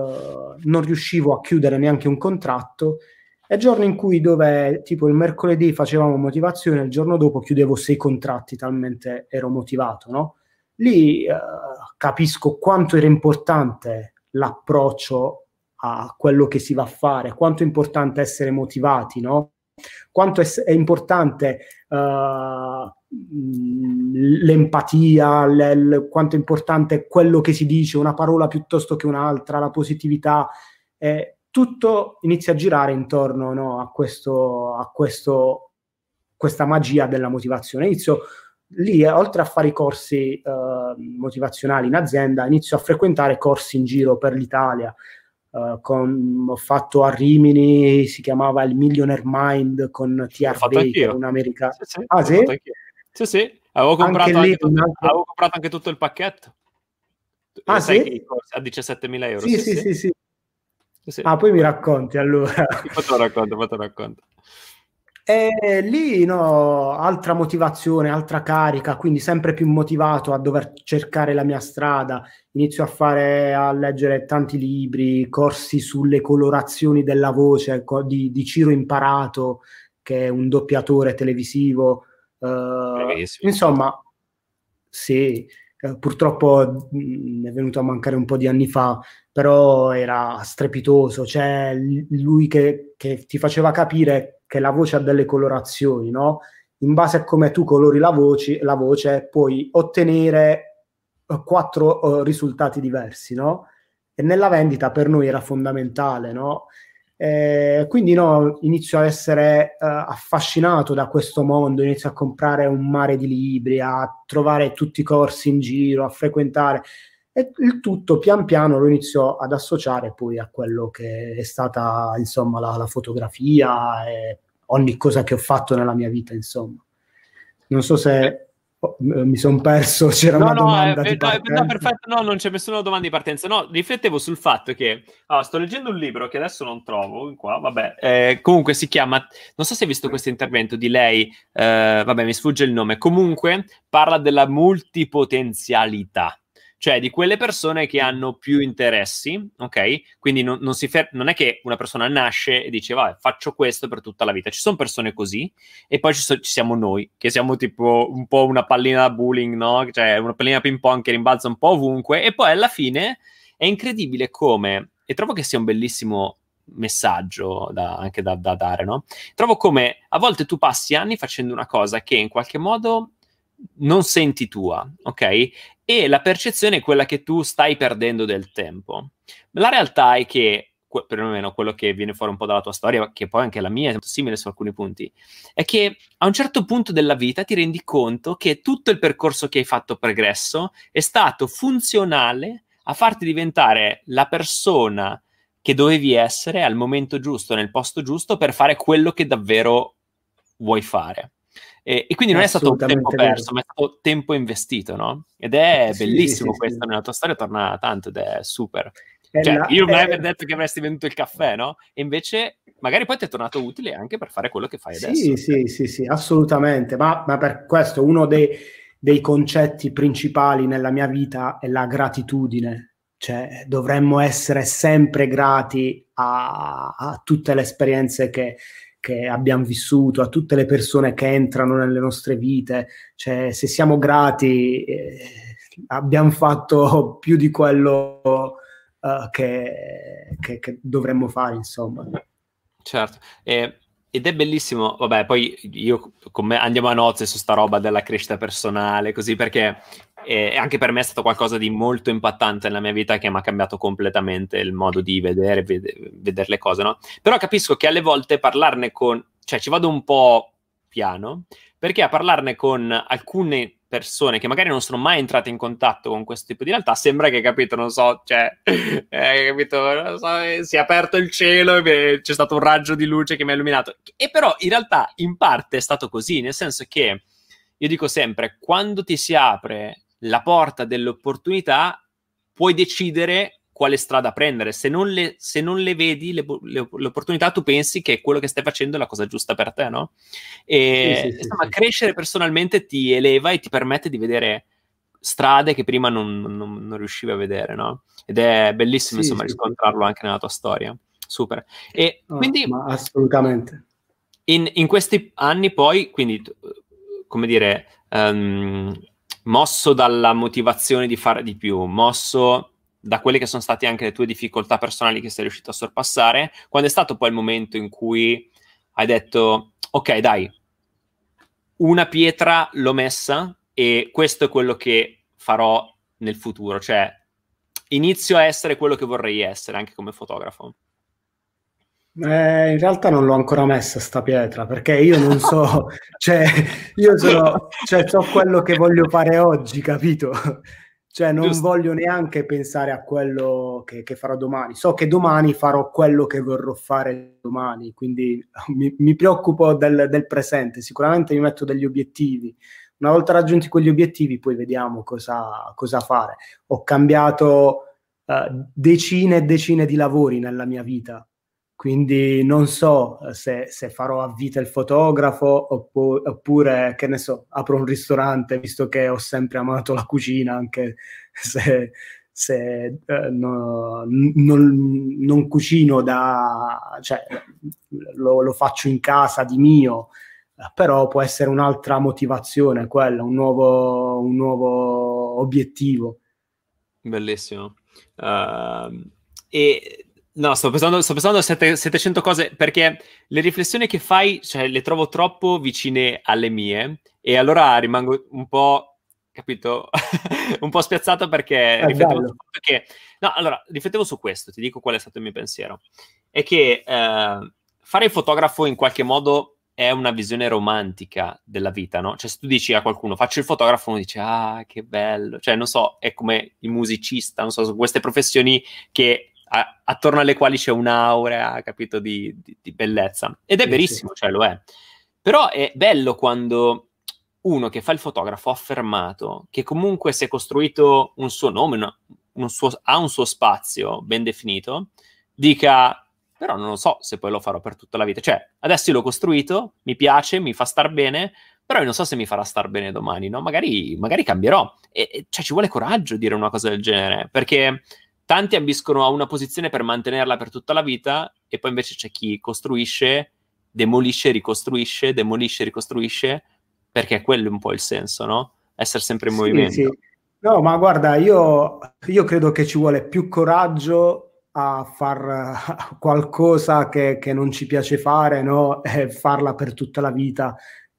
S2: non riuscivo a chiudere neanche un contratto e giorni in cui dove tipo il mercoledì facevamo motivazione, il giorno dopo chiudevo sei contratti talmente ero motivato, no? Lì uh, capisco quanto era importante l'approccio a quello che si va a fare, quanto è importante essere motivati, no? Quanto è, è importante uh, l'empatia, l- quanto è importante quello che si dice, una parola piuttosto che un'altra, la positività, eh, tutto inizia a girare intorno no, a, questo, a questo, questa magia della motivazione. Inizio lì, oltre a fare i corsi eh, motivazionali in azienda, inizio a frequentare corsi in giro per l'Italia. Uh, con, ho fatto a Rimini, si chiamava il Millionaire Mind con TR Baker, un americano.
S1: Sì, sì, ah, sì? Sì, sì, avevo comprato anche, anche, tutto, avevo comprato anche tutto il pacchetto.
S2: Ah, sì?
S1: A 17.000 euro.
S2: Sì, sì, sì, sì. sì. Ah, poi mi racconti allora.
S1: Lo racconto, lo racconto.
S2: E lì, no, altra motivazione, altra carica, quindi sempre più motivato a dover cercare la mia strada. Inizio a fare, a leggere tanti libri, corsi sulle colorazioni della voce di, di Ciro Imparato, che è un doppiatore televisivo Insomma, sì, eh, purtroppo mh, mm, è venuto a mancare un po' di anni fa, però era strepitoso, cioè lui che, che ti faceva capire che la voce ha delle colorazioni, no? In base a come tu colori la voce, la voce puoi ottenere uh, quattro uh, risultati diversi, no? E nella vendita per noi era fondamentale, no? Eh, quindi no, inizio a essere uh, affascinato da questo mondo, inizio a comprare un mare di libri, a trovare tutti i corsi in giro, a frequentare e il tutto pian piano lo inizio ad associare poi a quello che è stata insomma la, la fotografia e ogni cosa che ho fatto nella mia vita insomma. Non so se Oh, mi sono perso, c'era
S1: no,
S2: una
S1: no,
S2: domanda
S1: eh,
S2: di
S1: no, no, perfetto, no, non c'è nessuna domanda di partenza. No, riflettevo sul fatto che allora, sto leggendo un libro che adesso non trovo qua, vabbè, eh, comunque si chiama, non so se hai visto questo intervento di lei, eh, vabbè, mi sfugge il nome, comunque parla della multipotenzialità cioè di quelle persone che hanno più interessi, ok? Quindi non, non, fer- non, è che una persona nasce e dice, vabbè, faccio questo per tutta la vita. Ci sono persone così, e poi ci, so- ci siamo noi, che siamo tipo un po' una pallina da bowling, no? Cioè una pallina ping pong che rimbalza un po' ovunque, e poi alla fine è incredibile come, e trovo che sia un bellissimo messaggio da, anche da, da dare, no? Trovo come a volte tu passi anni facendo una cosa che in qualche modo non senti tua, ok? E la percezione è quella che tu stai perdendo del tempo. La realtà è che, perlomeno quello che viene fuori un po' dalla tua storia, che poi anche la mia è simile su alcuni punti, è che a un certo punto della vita ti rendi conto che tutto il percorso che hai fatto pregresso è stato funzionale a farti diventare la persona che dovevi essere al momento giusto, nel posto giusto, per fare quello che davvero vuoi fare. E, e, quindi non è stato un tempo perso, ma è stato tempo investito, no? Ed è sì, bellissimo sì, questo, sì. nella tua storia torna tanto ed è super. È cioè, la, io non è... aver detto che avresti venduto il caffè, no? E invece magari poi ti è tornato utile anche per fare quello che fai adesso.
S2: Sì, sì, sì, sì, assolutamente. Ma, ma per questo uno dei, dei concetti principali nella mia vita è la gratitudine. Cioè, dovremmo essere sempre grati a, a tutte le esperienze che, che abbiamo vissuto, a tutte le persone che entrano nelle nostre vite, cioè se siamo grati eh, abbiamo fatto più di quello uh, che, che, che, dovremmo fare, insomma.
S1: Certo, eh, ed è bellissimo, vabbè, poi io con me andiamo a nozze su sta roba della crescita personale, così perché e anche per me è stato qualcosa di molto impattante nella mia vita che mi ha cambiato completamente il modo di vedere, ved- vedere le cose, no? Però capisco che alle volte parlarne con, cioè ci vado un po' piano, perché a parlarne con alcune persone che magari non sono mai entrate in contatto con questo tipo di realtà, sembra che, capito, non so, cioè, eh, capito, non so, eh, si è aperto il cielo e c'è stato un raggio di luce che mi ha illuminato. E però in realtà in parte è stato così, nel senso che io dico sempre, quando ti si apre la porta dell'opportunità, puoi decidere quale strada prendere. Se non le, se non le vedi, le, le, l'opportunità, tu pensi che quello che stai facendo è la cosa giusta per te, no? E sì, sì, insomma, sì, crescere personalmente ti eleva e ti permette di vedere strade che prima non, non, non riuscivi a vedere, no? Ed è bellissimo, insomma, riscontrarlo anche nella tua storia. Super. E
S2: oh,
S1: quindi...
S2: assolutamente.
S1: In, in, questi anni poi, quindi, come dire... Um, mosso dalla motivazione di fare di più, mosso da quelle che sono state anche le tue difficoltà personali che sei riuscito a sorpassare, quando è stato poi il momento in cui hai detto, ok, dai, una pietra l'ho messa e questo è quello che farò nel futuro, cioè inizio a essere quello che vorrei essere anche come fotografo.
S2: Eh, in realtà non l'ho ancora messa sta pietra perché io non so, cioè io sono, cioè so quello che voglio fare oggi, capito? Cioè non Giusto. voglio neanche pensare a quello che, che, farò domani. So che domani farò quello che vorrò fare domani, quindi mi, mi preoccupo del, del, presente. Sicuramente mi metto degli obiettivi. Una volta raggiunti quegli obiettivi, poi vediamo cosa, cosa fare. Ho cambiato uh, decine e decine di lavori nella mia vita quindi non so eh, se, se, farò a vita il fotografo oppure, oppure, che ne so, apro un ristorante, visto che ho sempre amato la cucina, anche se, se eh, no, non, non, cucino da... cioè lo, lo, faccio in casa di mio, però può essere un'altra motivazione quella, un nuovo, un nuovo obiettivo.
S1: Bellissimo. Uh, e No, sto pensando, sto pensando a 700 cose perché le riflessioni che fai, cioè, le trovo troppo vicine alle mie e allora rimango un po', capito, un po' spiazzato perché riflettevo su che, no, allora, riflettevo su questo, ti dico qual è stato il mio pensiero, è che eh, fare il fotografo in qualche modo è una visione romantica della vita, no? Cioè se tu dici a qualcuno faccio il fotografo, uno dice ah che bello, cioè non so, è come il musicista, non so, su queste professioni che a, attorno alle quali c'è un'aurea, capito, di, di, di bellezza. Ed è verissimo, sì. cioè lo è. Però è bello quando uno che fa il fotografo affermato, che comunque si è costruito un suo nome, una, un suo, ha un suo spazio ben definito, dica, però non lo so se poi lo farò per tutta la vita. Cioè, adesso io l'ho costruito, mi piace, mi fa star bene, però io non so se mi farà star bene domani, no? Magari, magari cambierò. E, e, cioè, ci vuole coraggio dire una cosa del genere, perché tanti ambiscono a una posizione per mantenerla per tutta la vita e poi invece c'è chi costruisce, demolisce, ricostruisce, demolisce, ricostruisce, perché quello è un po' il senso, no? Essere sempre in sì, movimento. Sì.
S2: No, ma guarda, io, io, credo che ci vuole più coraggio a far qualcosa che, che non ci piace fare, no? E farla per tutta la vita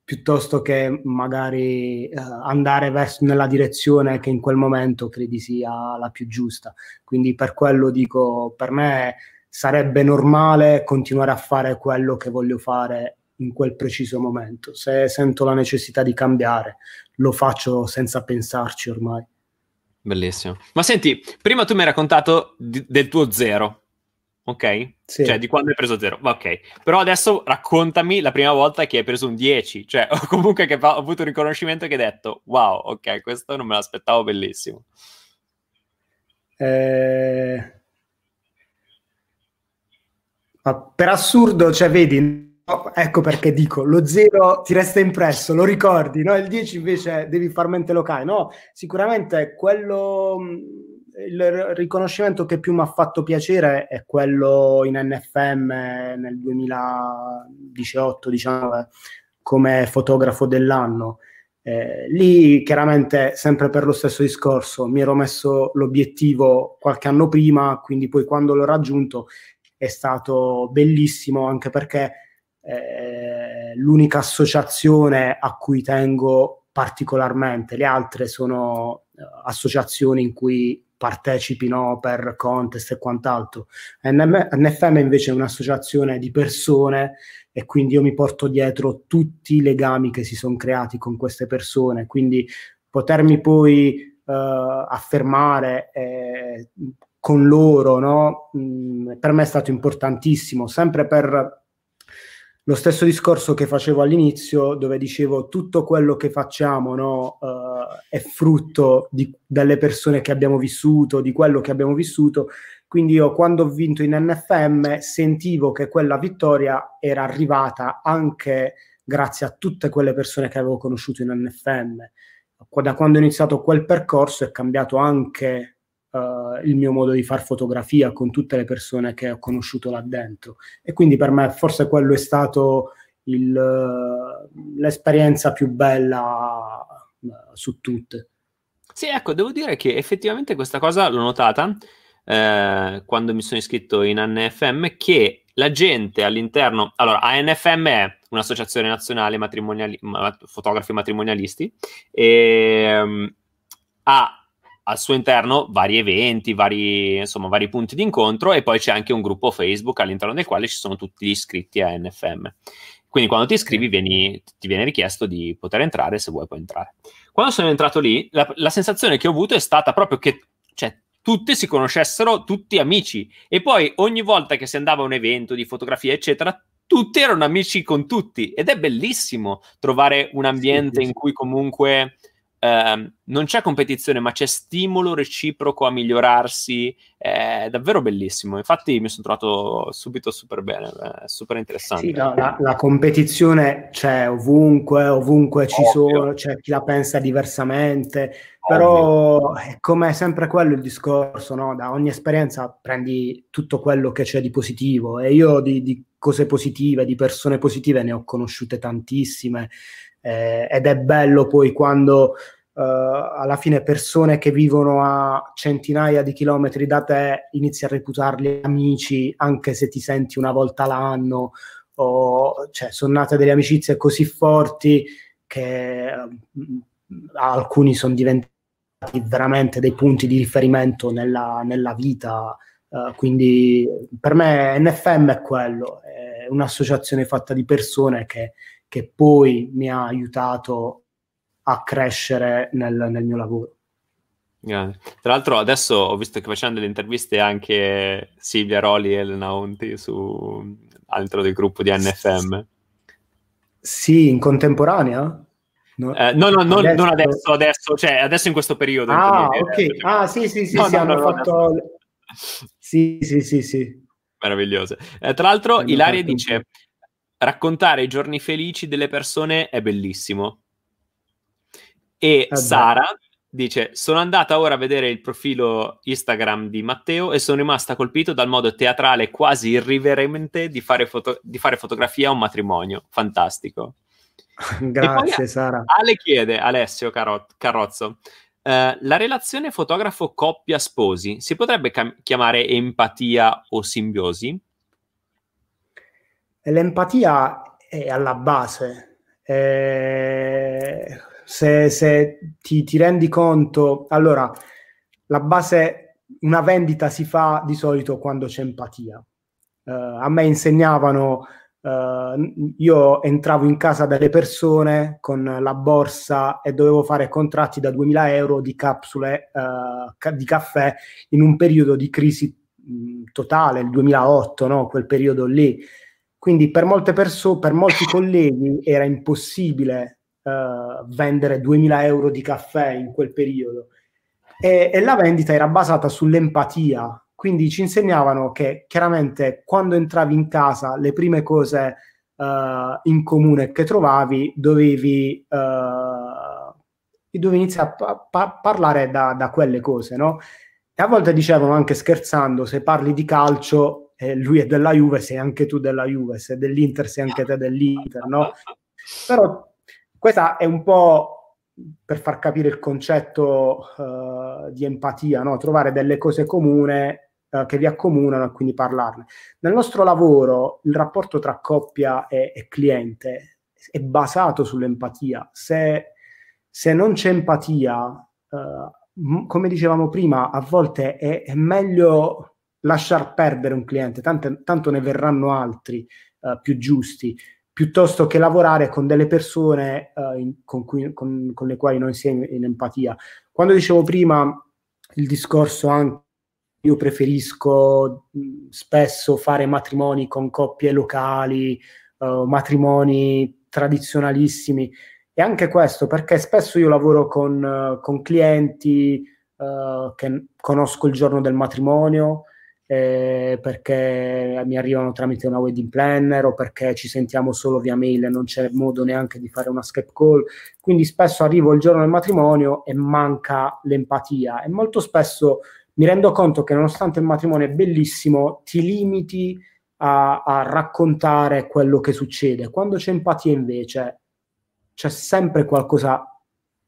S2: piuttosto che magari eh, andare verso nella direzione che in quel momento credi sia la più giusta. Quindi per quello dico, per me sarebbe normale continuare a fare quello che voglio fare in quel preciso momento. Se sento la necessità di cambiare, lo faccio senza pensarci ormai.
S1: Bellissimo. Ma senti, prima tu mi hai raccontato di, del tuo zero, ok? Sì. Cioè, di quando hai preso zero. Ok. Però adesso raccontami la prima volta che hai preso un 10, cioè, o comunque che ho avuto un riconoscimento che hai detto, wow, ok, questo non me l'aspettavo, bellissimo.
S2: Eh... Ma per assurdo, cioè, vedi, ecco perché dico, lo 0 ti resta impresso, lo ricordi, no? Il 10 invece devi far mente locale, no? Sicuramente quello il riconoscimento che più mi ha fatto piacere è quello in NFM nel 2018, diciamo, come fotografo dell'anno. Eh, lì chiaramente sempre per lo stesso discorso mi ero messo l'obiettivo qualche anno prima, quindi poi quando l'ho raggiunto è stato bellissimo anche perché eh, l'unica associazione a cui tengo particolarmente, le altre sono eh, associazioni in cui partecipino per contest e quant'altro. NFM invece è un'associazione di persone e quindi io mi porto dietro tutti i legami che si sono creati con queste persone, quindi potermi poi uh, affermare eh, con loro, no? mm, per me è stato importantissimo, sempre per lo stesso discorso che facevo all'inizio, dove dicevo tutto quello che facciamo no, uh, è frutto di, delle persone che abbiamo vissuto, di quello che abbiamo vissuto. Quindi io quando ho vinto in NFM sentivo che quella vittoria era arrivata anche grazie a tutte quelle persone che avevo conosciuto in NFM. Da quando ho iniziato quel percorso è cambiato anche il mio modo di fare fotografia con tutte le persone che ho conosciuto là dentro. E quindi per me forse quello è stato il, l'esperienza più bella uh, su tutte.
S1: Sì, ecco, devo dire che effettivamente questa cosa l'ho notata eh, quando mi sono iscritto in ANFM, che la gente all'interno... Allora, ANFM è un'associazione nazionale matrimoniali, fotografi matrimonialisti e um, ha al suo interno vari eventi, vari, insomma, vari punti di incontro e poi c'è anche un gruppo Facebook all'interno del quale ci sono tutti gli iscritti a NFM. Quindi quando ti iscrivi vieni, ti viene richiesto di poter entrare, se vuoi puoi entrare. Quando sono entrato lì, la, la sensazione che ho avuto è stata proprio che cioè, tutti si conoscessero, tutti amici. E poi ogni volta che si andava a un evento di fotografia, eccetera, tutti erano amici con tutti. Ed è bellissimo trovare un ambiente sì, sì. in cui comunque eh, non c'è competizione, ma c'è stimolo reciproco a migliorarsi, è davvero bellissimo. Infatti mi sono trovato subito super bene, è super interessante.
S2: Sì, no, la, la, competizione c'è ovunque, ovunque ci sono, c'è chi la pensa diversamente, però è come sempre quello il discorso, no? da ogni esperienza prendi tutto quello che c'è di positivo e io di, di cose positive, di persone positive ne ho conosciute tantissime eh, ed è bello poi quando uh, alla fine persone che vivono a centinaia di chilometri da te inizi a reputarli amici anche se ti senti una volta l'anno o cioè sono nate delle amicizie così forti che uh, alcuni sono diventati veramente dei punti di riferimento nella, nella vita. Uh, quindi per me NFM è quello è un'associazione fatta di persone che, che poi mi ha aiutato a crescere nel, nel mio lavoro.
S1: Grande. Tra l'altro adesso ho visto che facendo delle interviste anche Silvia Roli e Elena Onti su all'interno del gruppo di NFM.
S2: Sì, in contemporanea?
S1: No, eh, no, no, non adesso... non adesso, adesso, cioè adesso in questo periodo.
S2: Ah, ok. Ah, sì, sì, sì, no, sì no, hanno no, fatto... Sì, sì, sì, sì.
S1: Meraviglioso. Eh, tra l'altro, Ilaria dice, raccontare i giorni felici delle persone è bellissimo. E eh Sara dice, sono andata ora a vedere il profilo Instagram di Matteo e sono rimasta colpito dal modo teatrale quasi irriverente di fare, foto- di fare fotografia a un matrimonio. Fantastico.
S2: Grazie Sara.
S1: Ale chiede, Alessio Carot- Carrozzo, eh, la relazione fotografo-coppia sposi si potrebbe cam- chiamare empatia o simbiosi?
S2: L'empatia è alla base. Eh, se, se ti, ti, rendi conto, allora, la base, una vendita si fa di solito quando c'è empatia. Uh, a me insegnavano Uh, io entravo in casa delle persone con la borsa e dovevo fare contratti da 2000 euro di capsule ca- di caffè in un periodo di crisi mh, totale, il 2008, no? quel periodo lì. Quindi per molte persone, per molti colleghi era impossibile uh, vendere 2000 euro di caffè in quel periodo. E, e la vendita era basata sull'empatia, quindi ci insegnavano che chiaramente quando entravi in casa le prime cose uh, in comune che trovavi dovevi, uh, dovevi iniziare a pa- parlare da, da, quelle cose, no? E a volte dicevano anche scherzando, se parli di calcio, eh, lui è della Juve, sei anche tu della Juve, se dell'Inter sei anche te dell'Inter, no? Però questa è un po' per far capire il concetto uh, di empatia, no? trovare delle cose comuni eh, che vi accomunano e quindi parlarne. Nel nostro lavoro il rapporto tra coppia e, e cliente è basato sull'empatia. Se, se non c'è empatia, eh, come dicevamo prima, a volte è, è meglio lasciar perdere un cliente, tante, tanto ne verranno altri eh, più giusti, piuttosto che lavorare con delle persone uh, in, con, cui, con, con, le quali non si è in, in, empatia. Quando dicevo prima il discorso anche io preferisco spesso fare matrimoni con coppie locali, uh, matrimoni tradizionalissimi. E anche questo perché spesso io lavoro con, uh, con clienti uh, che conosco il giorno del matrimonio, eh, perché mi arrivano tramite una wedding planner o perché ci sentiamo solo via mail e non c'è modo neanche di fare una Skype call. Quindi spesso arrivo il giorno del matrimonio e manca l'empatia e molto spesso mi rendo conto che nonostante il matrimonio è bellissimo, ti limiti a, a raccontare quello che succede. Quando c'è empatia invece c'è sempre qualcosa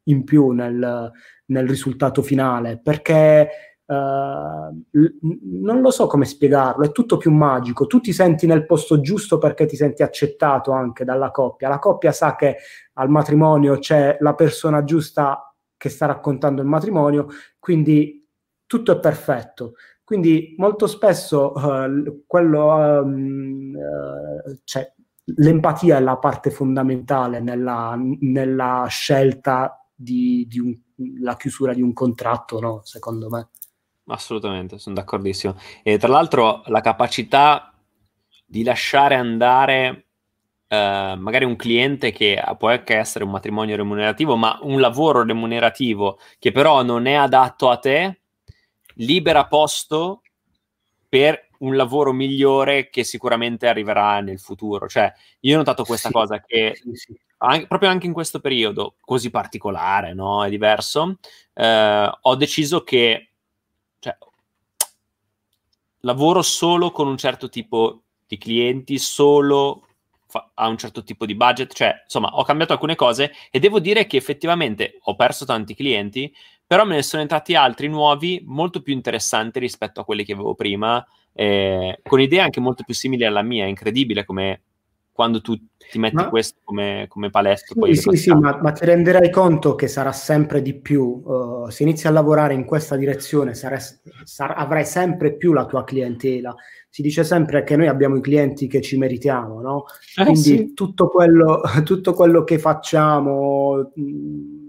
S2: in più nel, nel risultato finale, perché non lo so come spiegarlo, è tutto più magico, tu ti senti nel posto giusto perché ti senti accettato anche dalla coppia, la coppia sa che al matrimonio c'è la persona giusta che sta raccontando il matrimonio, quindi tutto è perfetto. Quindi molto spesso uh, quello, um, uh, cioè, l'empatia è la parte fondamentale nella, nella scelta di, di la chiusura di un contratto, no? secondo me.
S1: Assolutamente, sono d'accordissimo. E tra l'altro la capacità di lasciare andare Uh, magari un cliente che può anche essere un matrimonio remunerativo, ma un lavoro remunerativo che però non è adatto a te, libera posto per un lavoro migliore che sicuramente arriverà nel futuro. Cioè, io ho notato questa sì, cosa che sì, sì. Anche, proprio anche in questo periodo così particolare, no? È diverso. Eh, ho deciso che cioè, lavoro solo con un certo tipo di clienti, solo a un certo tipo di budget, cioè insomma ho cambiato alcune cose e devo dire che effettivamente ho perso tanti clienti, però me ne sono entrati altri nuovi molto più interessanti rispetto a quelli che avevo prima, eh, con idee anche molto più simili alla mia. È incredibile come quando tu ti metti ma, questo come, come paletto.
S2: Sì, sì, sì, ma, ma, ti renderai conto che sarà sempre di più. Uh, se inizi a lavorare in questa direzione, sarai, sar- avrai sempre più la tua clientela. Si dice sempre che noi abbiamo i clienti che ci meritiamo, no? Eh, Quindi sì. tutto, quello, tutto, quello, che facciamo. Mh,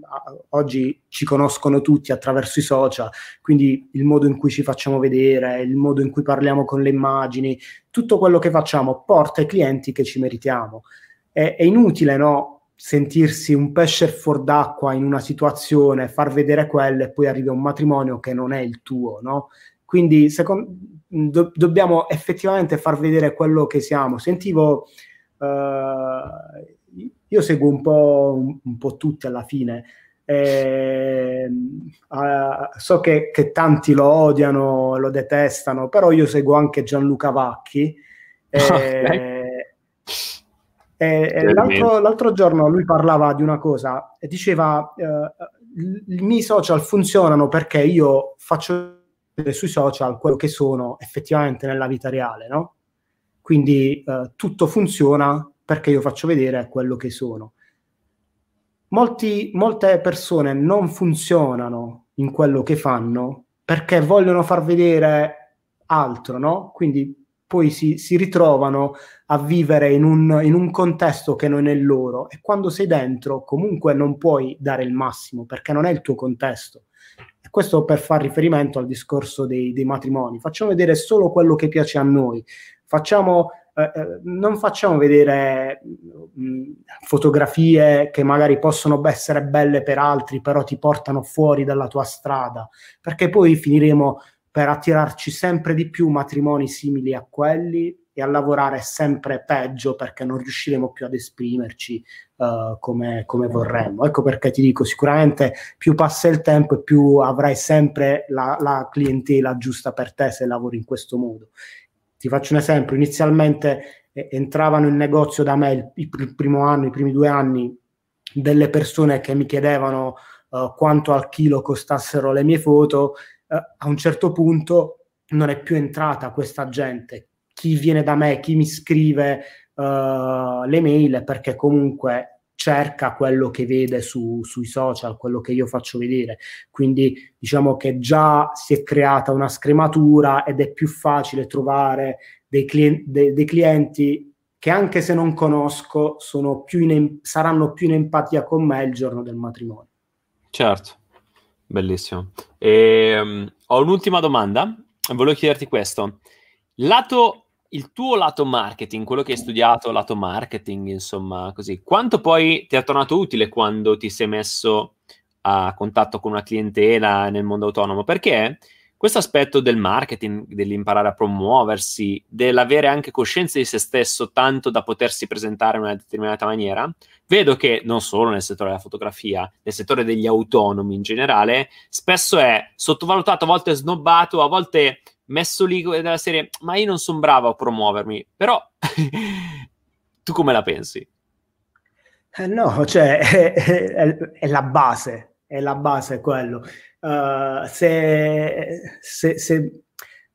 S2: oggi ci conoscono tutti attraverso i social, quindi il modo in cui ci facciamo vedere, il modo in cui parliamo con le immagini, tutto quello che facciamo porta ai clienti che ci meritiamo. È, è inutile no, sentirsi un pesce fuor d'acqua in una situazione, far vedere quello e poi arriva un matrimonio che non è il tuo, no? Quindi secondo, do, dobbiamo effettivamente far vedere quello che siamo. Sentivo, uh, io seguo un po', un, un po' tutti alla fine, eh, uh, so che, che, tanti lo odiano, lo detestano, però io seguo anche Gianluca Vacchi. Eh, e, l'altro, l'altro, giorno lui parlava di una cosa e diceva eh, i miei social funzionano perché io faccio sui social quello che sono effettivamente nella vita reale, no? Quindi eh, tutto funziona perché io faccio vedere quello che sono. Molti, molte persone non funzionano in quello che fanno perché vogliono far vedere altro, no? Quindi poi si, si ritrovano a vivere in un, in un, contesto che non è loro e quando sei dentro comunque non puoi dare il massimo perché non è il tuo contesto. E questo per far riferimento al discorso dei, dei matrimoni. Facciamo vedere solo quello che piace a noi. Facciamo, eh, eh non facciamo vedere mh, mm, fotografie che magari possono essere belle per altri, però ti portano fuori dalla tua strada, perché poi finiremo per attirarci sempre di più matrimoni simili a quelli e a lavorare sempre peggio perché non riusciremo più ad esprimerci uh, come, come, vorremmo. Ecco perché ti dico, sicuramente più passa il tempo e più avrai sempre la, la clientela giusta per te se lavori in questo modo. Ti faccio un esempio, inizialmente eh, entravano in negozio da me il, il, primo anno, i primi due anni, delle persone che mi chiedevano uh, quanto al chilo costassero le mie foto a un certo punto non è più entrata questa gente. Chi viene da me, chi mi scrive uh, le mail perché comunque cerca quello che vede su, sui social, quello che io faccio vedere. Quindi diciamo che già si è creata una scrematura ed è più facile trovare dei, clienti, dei, dei clienti che anche se non conosco più in, saranno più in empatia con me il giorno del matrimonio.
S1: Certo. Bellissimo. E, um, ho un'ultima domanda. Volevo chiederti questo. Lato, il tuo lato marketing, quello che hai studiato, lato marketing, insomma, così, quanto poi ti è tornato utile quando ti sei messo a contatto con una clientela nel mondo autonomo? Perché questo aspetto del marketing, dell'imparare a promuoversi, dell'avere anche coscienza di se stesso tanto da potersi presentare in una determinata maniera, vedo che non solo nel settore della fotografia, nel settore degli autonomi in generale, spesso è sottovalutato, a volte snobbato, a volte messo lì della serie, ma io non sono bravo a promuovermi, però tu come la pensi?
S2: Eh no, cioè è, è, è la base, è la base quello. Uh, se, se, se,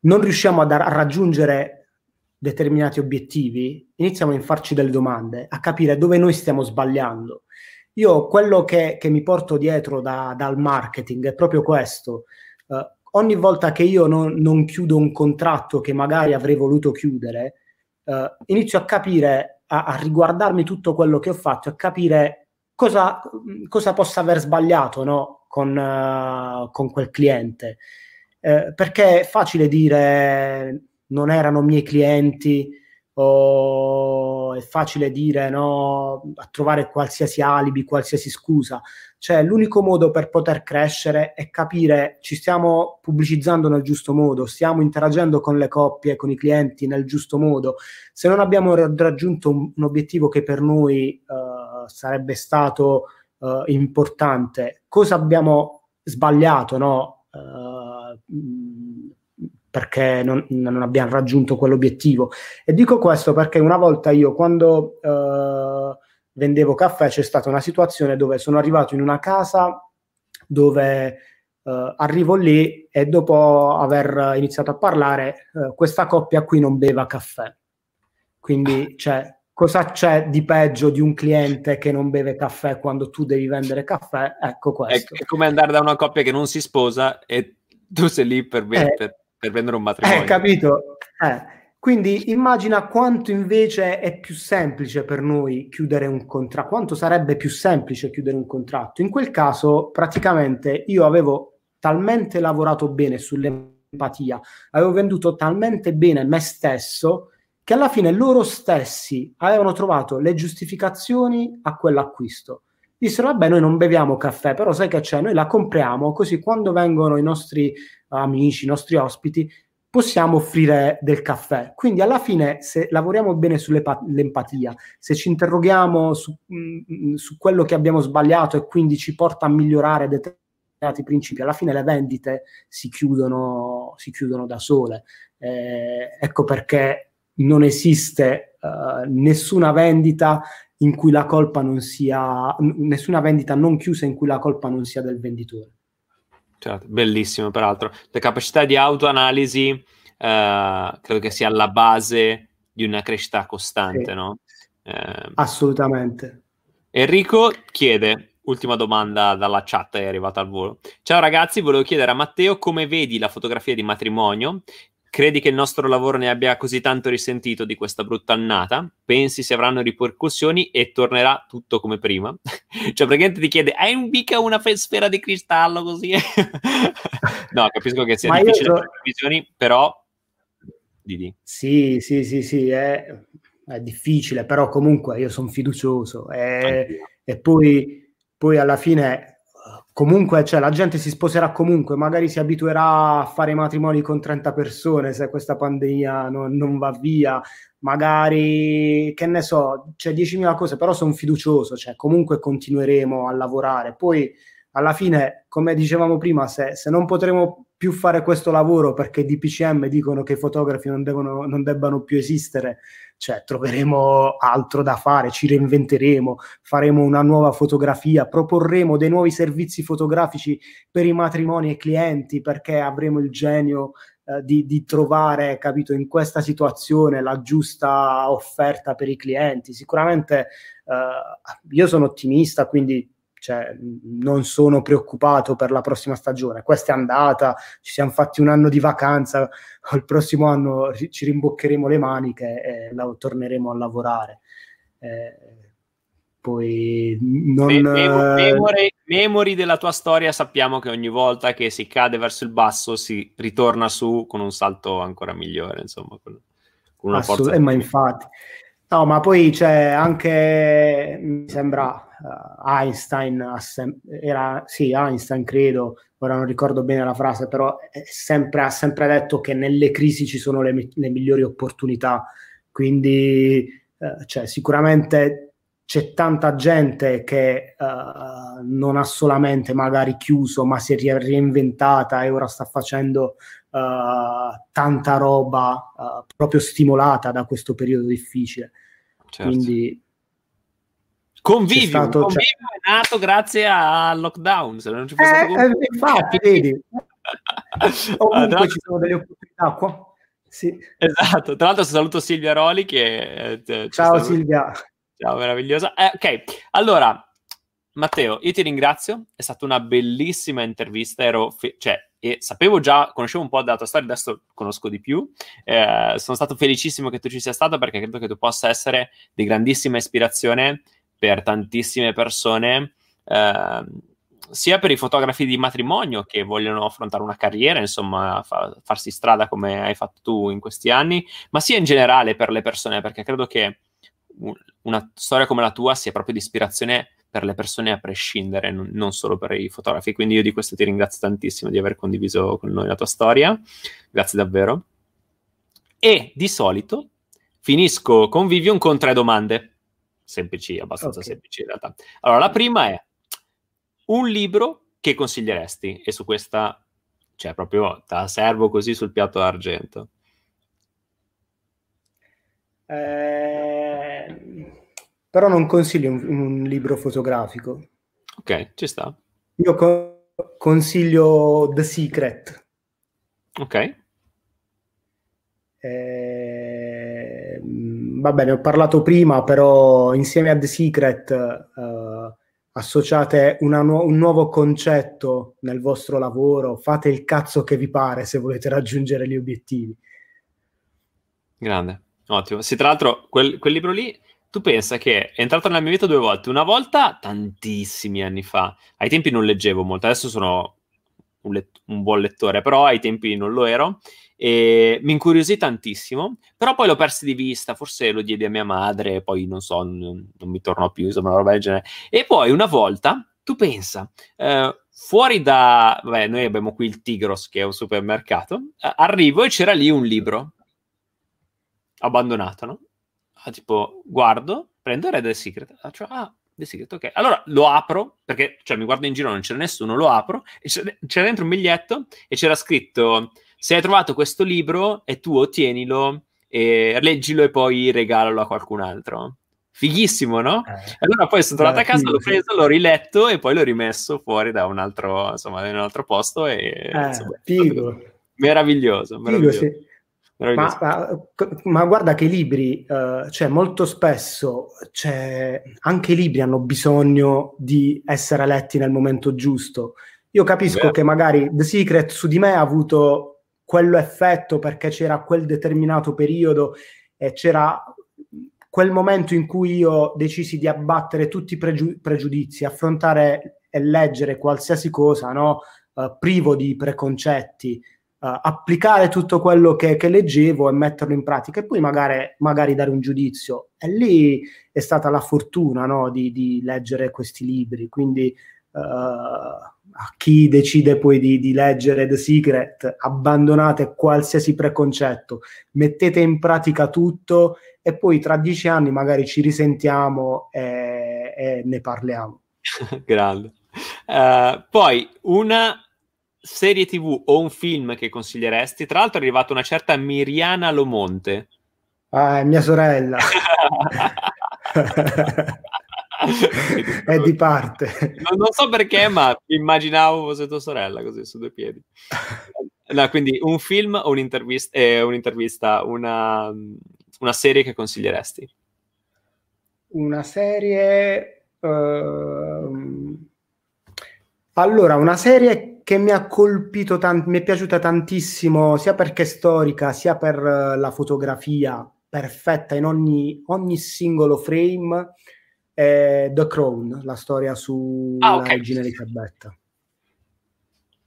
S2: non riusciamo a, dar, a, raggiungere determinati obiettivi, iniziamo a farci delle domande, a capire dove noi stiamo sbagliando. Io quello che, che mi porto dietro da, dal marketing è proprio questo. Uh, ogni volta che io non, non, chiudo un contratto che magari avrei voluto chiudere, uh, inizio a capire, a, a, riguardarmi tutto quello che ho fatto, a capire cosa, cosa possa aver sbagliato, no? con, uh, con quel cliente. Eh, perché è facile dire non erano miei clienti o è facile dire no a trovare qualsiasi alibi, qualsiasi scusa. Cioè, l'unico modo per poter crescere è capire ci stiamo pubblicizzando nel giusto modo, stiamo interagendo con le coppie, con i clienti nel giusto modo. Se non abbiamo raggiunto un, un obiettivo che per noi uh, sarebbe stato uh, importante. Cosa abbiamo sbagliato, no? Uh, perché non, non, abbiamo raggiunto quell'obiettivo. E dico questo perché una volta io, quando uh, vendevo caffè, c'è stata una situazione dove sono arrivato in una casa dove Uh, arrivo lì e dopo aver iniziato a parlare, uh, questa coppia qui non beva caffè. Quindi, cioè, cosa c'è di peggio di un cliente che non beve caffè quando tu devi vendere caffè? Ecco questo.
S1: È, è come andare da una coppia che non si sposa e tu sei lì per, eh, per, per vendere un matrimonio.
S2: Eh, capito? Eh. Quindi immagina quanto invece è più semplice per noi chiudere un contratto, quanto sarebbe più semplice chiudere un contratto. In quel caso, praticamente, io avevo talmente lavorato bene sull'empatia, avevo venduto talmente bene me stesso che alla fine loro stessi avevano trovato le giustificazioni a quell'acquisto. Dissero, vabbè, noi non beviamo caffè, però sai che c'è, noi la compriamo, così quando vengono i nostri amici, i nostri ospiti, possiamo offrire del caffè. Quindi alla fine, se lavoriamo bene sull'empatia, se ci interroghiamo su, mh, mm, su quello che abbiamo sbagliato e quindi ci porta a migliorare determinati principi, alla fine le vendite si chiudono, si chiudono da sole. Eh, ecco perché non esiste uh, nessuna vendita in cui la colpa non sia, n- nessuna vendita non chiusa in cui la colpa non sia del venditore.
S1: Certo, bellissimo peraltro. La capacità di autoanalisi uh, credo che sia alla base di una crescita costante, sì. no?
S2: Eh, Assolutamente.
S1: Enrico chiede, ultima domanda dalla chat è arrivata al volo. Ciao ragazzi, volevo chiedere a Matteo come vedi la fotografia di matrimonio Credi che il nostro lavoro ne abbia così tanto risentito di questa brutta annata? Pensi se avranno ripercussioni e tornerà tutto come prima? cioè, praticamente ti chiede: hai mica una sfera di cristallo così? no, capisco che sia Ma difficile so... fare previsioni, però.
S2: Didi. Sì, sì, sì, sì, è, è difficile, però comunque io sono fiducioso. E, e poi, poi alla fine comunque cioè, la gente si sposerà comunque, magari si abituerà a fare matrimoni con 30 persone se questa pandemia non, non va via, magari che ne so, c'è 10.000 cose, però sono fiducioso, cioè comunque continueremo a lavorare. Poi alla fine, come dicevamo prima, se, se non potremo più fare questo lavoro perché i DPCM dicono che i fotografi non, devono, non debbano più esistere, cioè troveremo altro da fare, ci reinventeremo, faremo una nuova fotografia, proporremo dei nuovi servizi fotografici per i matrimoni e clienti perché avremo il genio eh, di, di, trovare, capito, in questa situazione la giusta offerta per i clienti. Sicuramente eh, io sono ottimista, quindi cioè, non sono preoccupato per la prossima stagione. Questa è andata, ci siamo fatti un anno di vacanza, il prossimo anno ci rimboccheremo le maniche e la, torneremo a lavorare. Eh, poi non...
S1: Memori, memori della tua storia sappiamo che ogni volta che si cade verso il basso si ritorna su con un salto ancora migliore, insomma, con,
S2: con una Assolut- forza. Eh, ma infatti, no, ma poi c'è anche, mi sembra, uh, Einstein, era, sì, Einstein credo, ora non ricordo bene la frase, però sempre, ha sempre detto che nelle crisi ci sono le, le migliori opportunità, quindi uh, cioè, sicuramente c'è tanta gente che uh, non ha solamente magari chiuso, ma si è reinventata e ora sta facendo tanta roba uh, proprio stimolata da questo periodo difficile. Certo. Quindi
S1: Convivio, stato, Convivio cioè... è nato grazie al lockdown, se non ci fosse
S2: eh, stato eh, infatti, vedi. Comunque ci sono delle opportunità qua. Sì.
S1: Esatto, tra l'altro saluto Silvia Roli che...
S2: Eh, Ciao Silvia.
S1: Ciao, meravigliosa. Eh, ok, allora, Matteo, io ti ringrazio, è stata una bellissima intervista, ero... Fe- cioè, e sapevo già, conoscevo un po' della tua storia, adesso conosco di più. Eh, sono stato felicissimo che tu ci sia stato perché credo che tu possa essere di grandissima ispirazione per tantissime persone, eh, sia per i fotografi di matrimonio che vogliono affrontare una carriera, insomma, fa, farsi strada come hai fatto tu in questi anni, ma sia in generale per le persone, perché credo che una storia come la tua sia proprio di ispirazione per le persone a prescindere, non, solo per i fotografi. Quindi io di questo ti ringrazio tantissimo di aver condiviso con noi la tua storia. Grazie davvero. E di solito finisco con Vivian con tre domande semplici, abbastanza okay. semplici in realtà. Allora, la prima è un libro che consiglieresti? E su questa, cioè, proprio te la servo così sul piatto d'argento.
S2: Eh, però non consiglio un, un, libro fotografico.
S1: Ok, ci sta.
S2: Io co- consiglio The Secret.
S1: Ok.
S2: Eh, va bene, ho parlato prima, però insieme a The Secret uh, associate nu- un nuovo concetto nel vostro lavoro, fate il cazzo che vi pare se volete raggiungere gli obiettivi.
S1: Grande, ottimo. Sì, tra l'altro quel, quel libro lì, tu pensa che è entrato nella mia vita due volte. Una volta tantissimi anni fa, ai tempi non leggevo molto, adesso sono un, let- un buon lettore, però ai tempi non lo ero e mi incuriosì tantissimo, però poi l'ho perso di vista, forse lo diedi a mia madre, poi non so, non, non mi tornò più, insomma, una roba del genere. E poi una volta, tu pensa, eh, fuori da, beh, noi abbiamo qui il Tigros che è un supermercato, eh, arrivo e c'era lì un libro abbandonato, no? Ah, tipo, guardo, prendo Red Dead Secret, faccio, ah, The Secret, ok. Allora lo apro, perché cioè, mi guardo in giro, non c'era nessuno, lo apro, e c'era dentro un biglietto e c'era scritto, se hai trovato questo libro e tu ottienilo, e leggilo e poi regalalo a qualcun altro. Fighissimo, no? Eh. Allora poi sono tornato a casa, l'ho preso, l'ho riletto e poi l'ho rimesso fuori da un altro, insomma, in un altro posto e...
S2: Eh,
S1: insomma,
S2: figo.
S1: Meraviglioso, meraviglioso. Figo, sì.
S2: Ma, ma, ma, guarda che i libri, uh, cioè molto spesso cioè, anche i libri hanno bisogno di essere letti nel momento giusto. Io capisco che magari The Secret su di me ha avuto quello effetto perché c'era quel determinato periodo e c'era quel momento in cui io decisi di abbattere tutti i pregiu- pregiudizi, affrontare e leggere qualsiasi cosa, no? uh, privo di preconcetti uh, applicare tutto quello che, che, leggevo e metterlo in pratica e poi magari, magari, dare un giudizio. E lì è stata la fortuna no, di, di, leggere questi libri. Quindi uh, a chi decide poi di, di, leggere The Secret, abbandonate qualsiasi preconcetto, mettete in pratica tutto e poi tra dieci anni magari ci risentiamo e, e ne parliamo.
S1: Grande. Uh, poi una serie tv o un film che consiglieresti? Tra l'altro è arrivata una certa Miriana Lomonte.
S2: Ah, è mia sorella. è di parte.
S1: Non, non, so perché, ma immaginavo fosse tua sorella così su due piedi. No, quindi un film o un'intervista, eh, un'intervista una, una, serie che consiglieresti?
S2: Una serie... Uh... Allora, una serie che mi ha colpito, tant- mi è piaciuta tantissimo, sia perché è storica, sia per uh, la fotografia perfetta in ogni, ogni singolo frame, è The Crown, la storia sulla ah, okay. regina Elisabetta.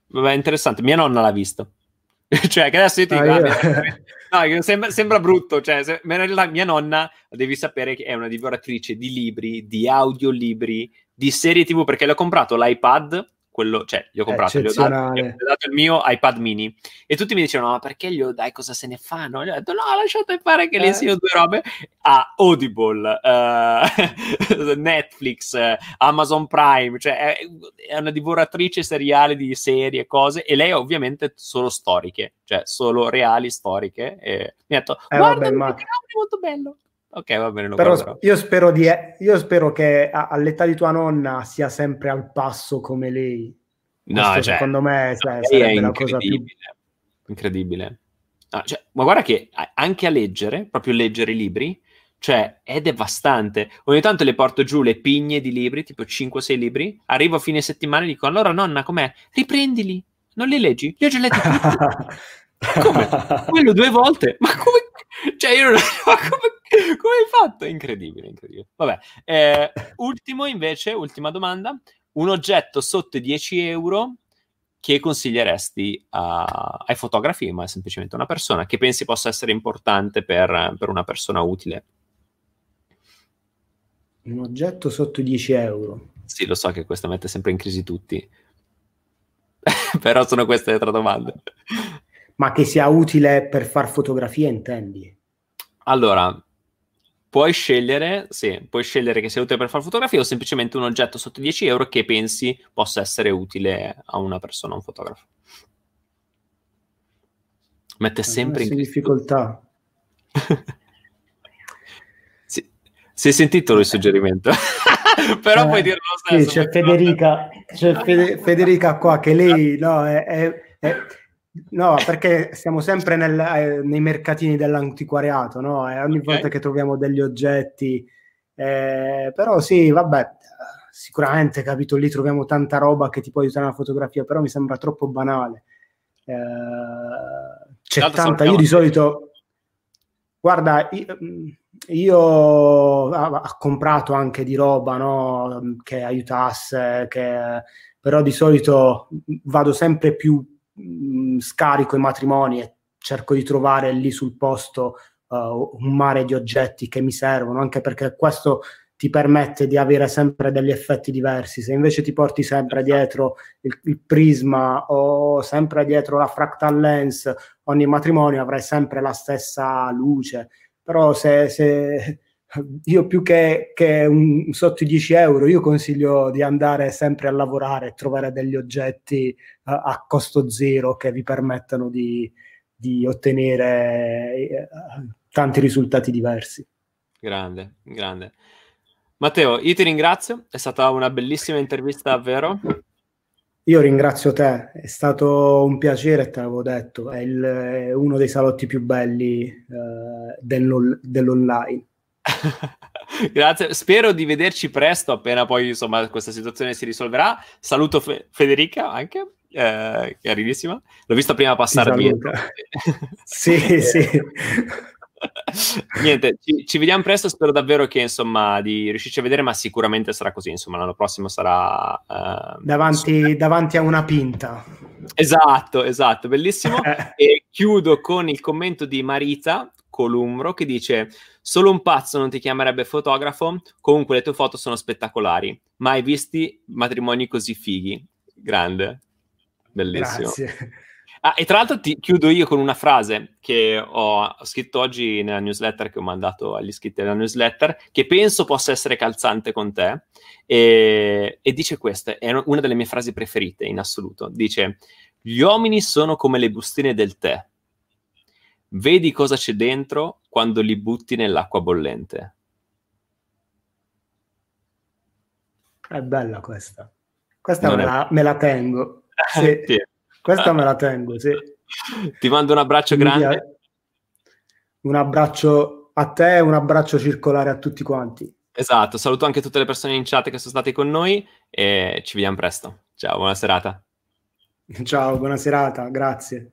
S1: Vabbè, interessante. Mia nonna l'ha visto. cioè, che adesso io ti ah, guardi... No, sembra, sembra, brutto, cioè, se, mia nonna, devi sapere che è una divoratrice di libri, di audiolibri, di serie tv, perché le ho comprato l'iPad quello, cioè, gli ho comprato, gli ho, dato, gli ho dato il mio iPad mini e tutti mi dicevano, ma perché gli ho dai cosa se ne fanno? Gli ho detto, no, lasciate fare che eh. le insegno due robe a Audible, uh, Netflix, uh, Amazon Prime, cioè è, è, una divoratrice seriale di serie e cose e lei ovviamente solo storiche, cioè solo reali storiche e mi ha detto, eh, guarda, vabbè, ma... è molto bello. Ok, va bene.
S2: Però io spero, di, io spero che all'età di tua nonna sia sempre al passo come lei.
S1: No, cioè,
S2: secondo me cioè, sarebbe la cosa più...
S1: Incredibile. Ah, cioè, ma guarda che anche a leggere, proprio leggere i libri, cioè è devastante. Ogni tanto le porto giù le pigne di libri, tipo 5-6 libri, arrivo a fine settimana e dico, allora nonna, com'è? Riprendili, non li leggi? Li ho già letti tutti. come? Quello due volte? Ma come? Cioè io non... Ma come come hai fatto? È incredibile, incredibile. Vabbè, eh, ultimo invece, ultima domanda. Un oggetto sotto i 10 euro che consiglieresti a, ai fotografi, ma è semplicemente una persona che pensi possa essere importante per, per una persona utile?
S2: Un oggetto sotto i 10 euro.
S1: Sì, lo so che questo mette sempre in crisi tutti. Però sono queste le tre domande.
S2: Ma che sia utile per far fotografia, intendi?
S1: Allora, puoi scegliere, sì, puoi scegliere che sia utile per fare fotografia o semplicemente un oggetto sotto 10 euro che pensi possa essere utile a una persona, a un fotografo. Mette sempre in
S2: difficoltà.
S1: sì. Si è sentito il suggerimento? Però eh, puoi dirlo lo stesso.
S2: Sì, c'è Federica, c'è Fede, Federica qua che lei no, è, è, è No, perché siamo sempre nel, eh, nei mercatini dell'antiquariato, no? E ogni okay. volta che troviamo degli oggetti, eh, però sì, vabbè, sicuramente, capito, lì troviamo tanta roba che ti può aiutare nella fotografia, però mi sembra troppo banale. Eh, c'è tanta, io di solito, guarda, io, io ho comprato anche di roba, no? Che aiutasse, che, però di solito vado sempre più mh, scarico i matrimoni e cerco di trovare lì sul posto uh, un mare di oggetti che mi servono, anche perché questo ti permette di avere sempre degli effetti diversi. Se invece ti porti sempre esatto. dietro il, il, prisma o sempre dietro la fractal lens, ogni matrimonio avrai sempre la stessa luce. Però se, se io più che, che un, sotto i 10 euro, io consiglio di andare sempre a lavorare e trovare degli oggetti a costo zero che vi permettano di, di ottenere uh, tanti risultati diversi.
S1: Grande, grande. Matteo, io ti ringrazio, è stata una bellissima intervista davvero.
S2: Io ringrazio te, è stato un piacere, te l'avevo detto, è, il, è uno dei salotti più belli uh, dell'on- dell'online.
S1: Grazie, spero di vederci presto appena poi insomma questa situazione si risolverà. Saluto Fe- Federica anche, eh, carinissima. L'ho vista prima passare via.
S2: sì, sì.
S1: Niente, ci, ci, vediamo presto. Spero davvero che insomma di riuscirci a vedere, ma sicuramente sarà così. Insomma, l'anno prossimo sarà
S2: uh, davanti, davanti, a una pinta.
S1: Esatto, esatto, bellissimo. e chiudo con il commento di Marita Columbro che dice: Solo un pazzo non ti chiamerebbe fotografo. Comunque, le tue foto sono spettacolari. Mai visti matrimoni così fighi. Grande, bellissimo. Grazie. Ah, e tra l'altro ti chiudo io con una frase che ho scritto oggi nella newsletter che ho mandato agli iscritti della newsletter, che penso possa essere calzante con te. E, e dice questa, è una delle mie frasi preferite in assoluto. Dice, gli uomini sono come le bustine del tè. Vedi cosa c'è dentro quando li butti nell'acqua bollente.
S2: È bella questa. Questa me la, me la, tengo. Sì. sì. Questa me la tengo, sì.
S1: Ti mando un abbraccio Quindi, grande.
S2: Un abbraccio a te e un abbraccio circolare a tutti quanti.
S1: Esatto, saluto anche tutte le persone in chat che sono state con noi e ci vediamo presto. Ciao, buona serata.
S2: Ciao, buona serata, grazie.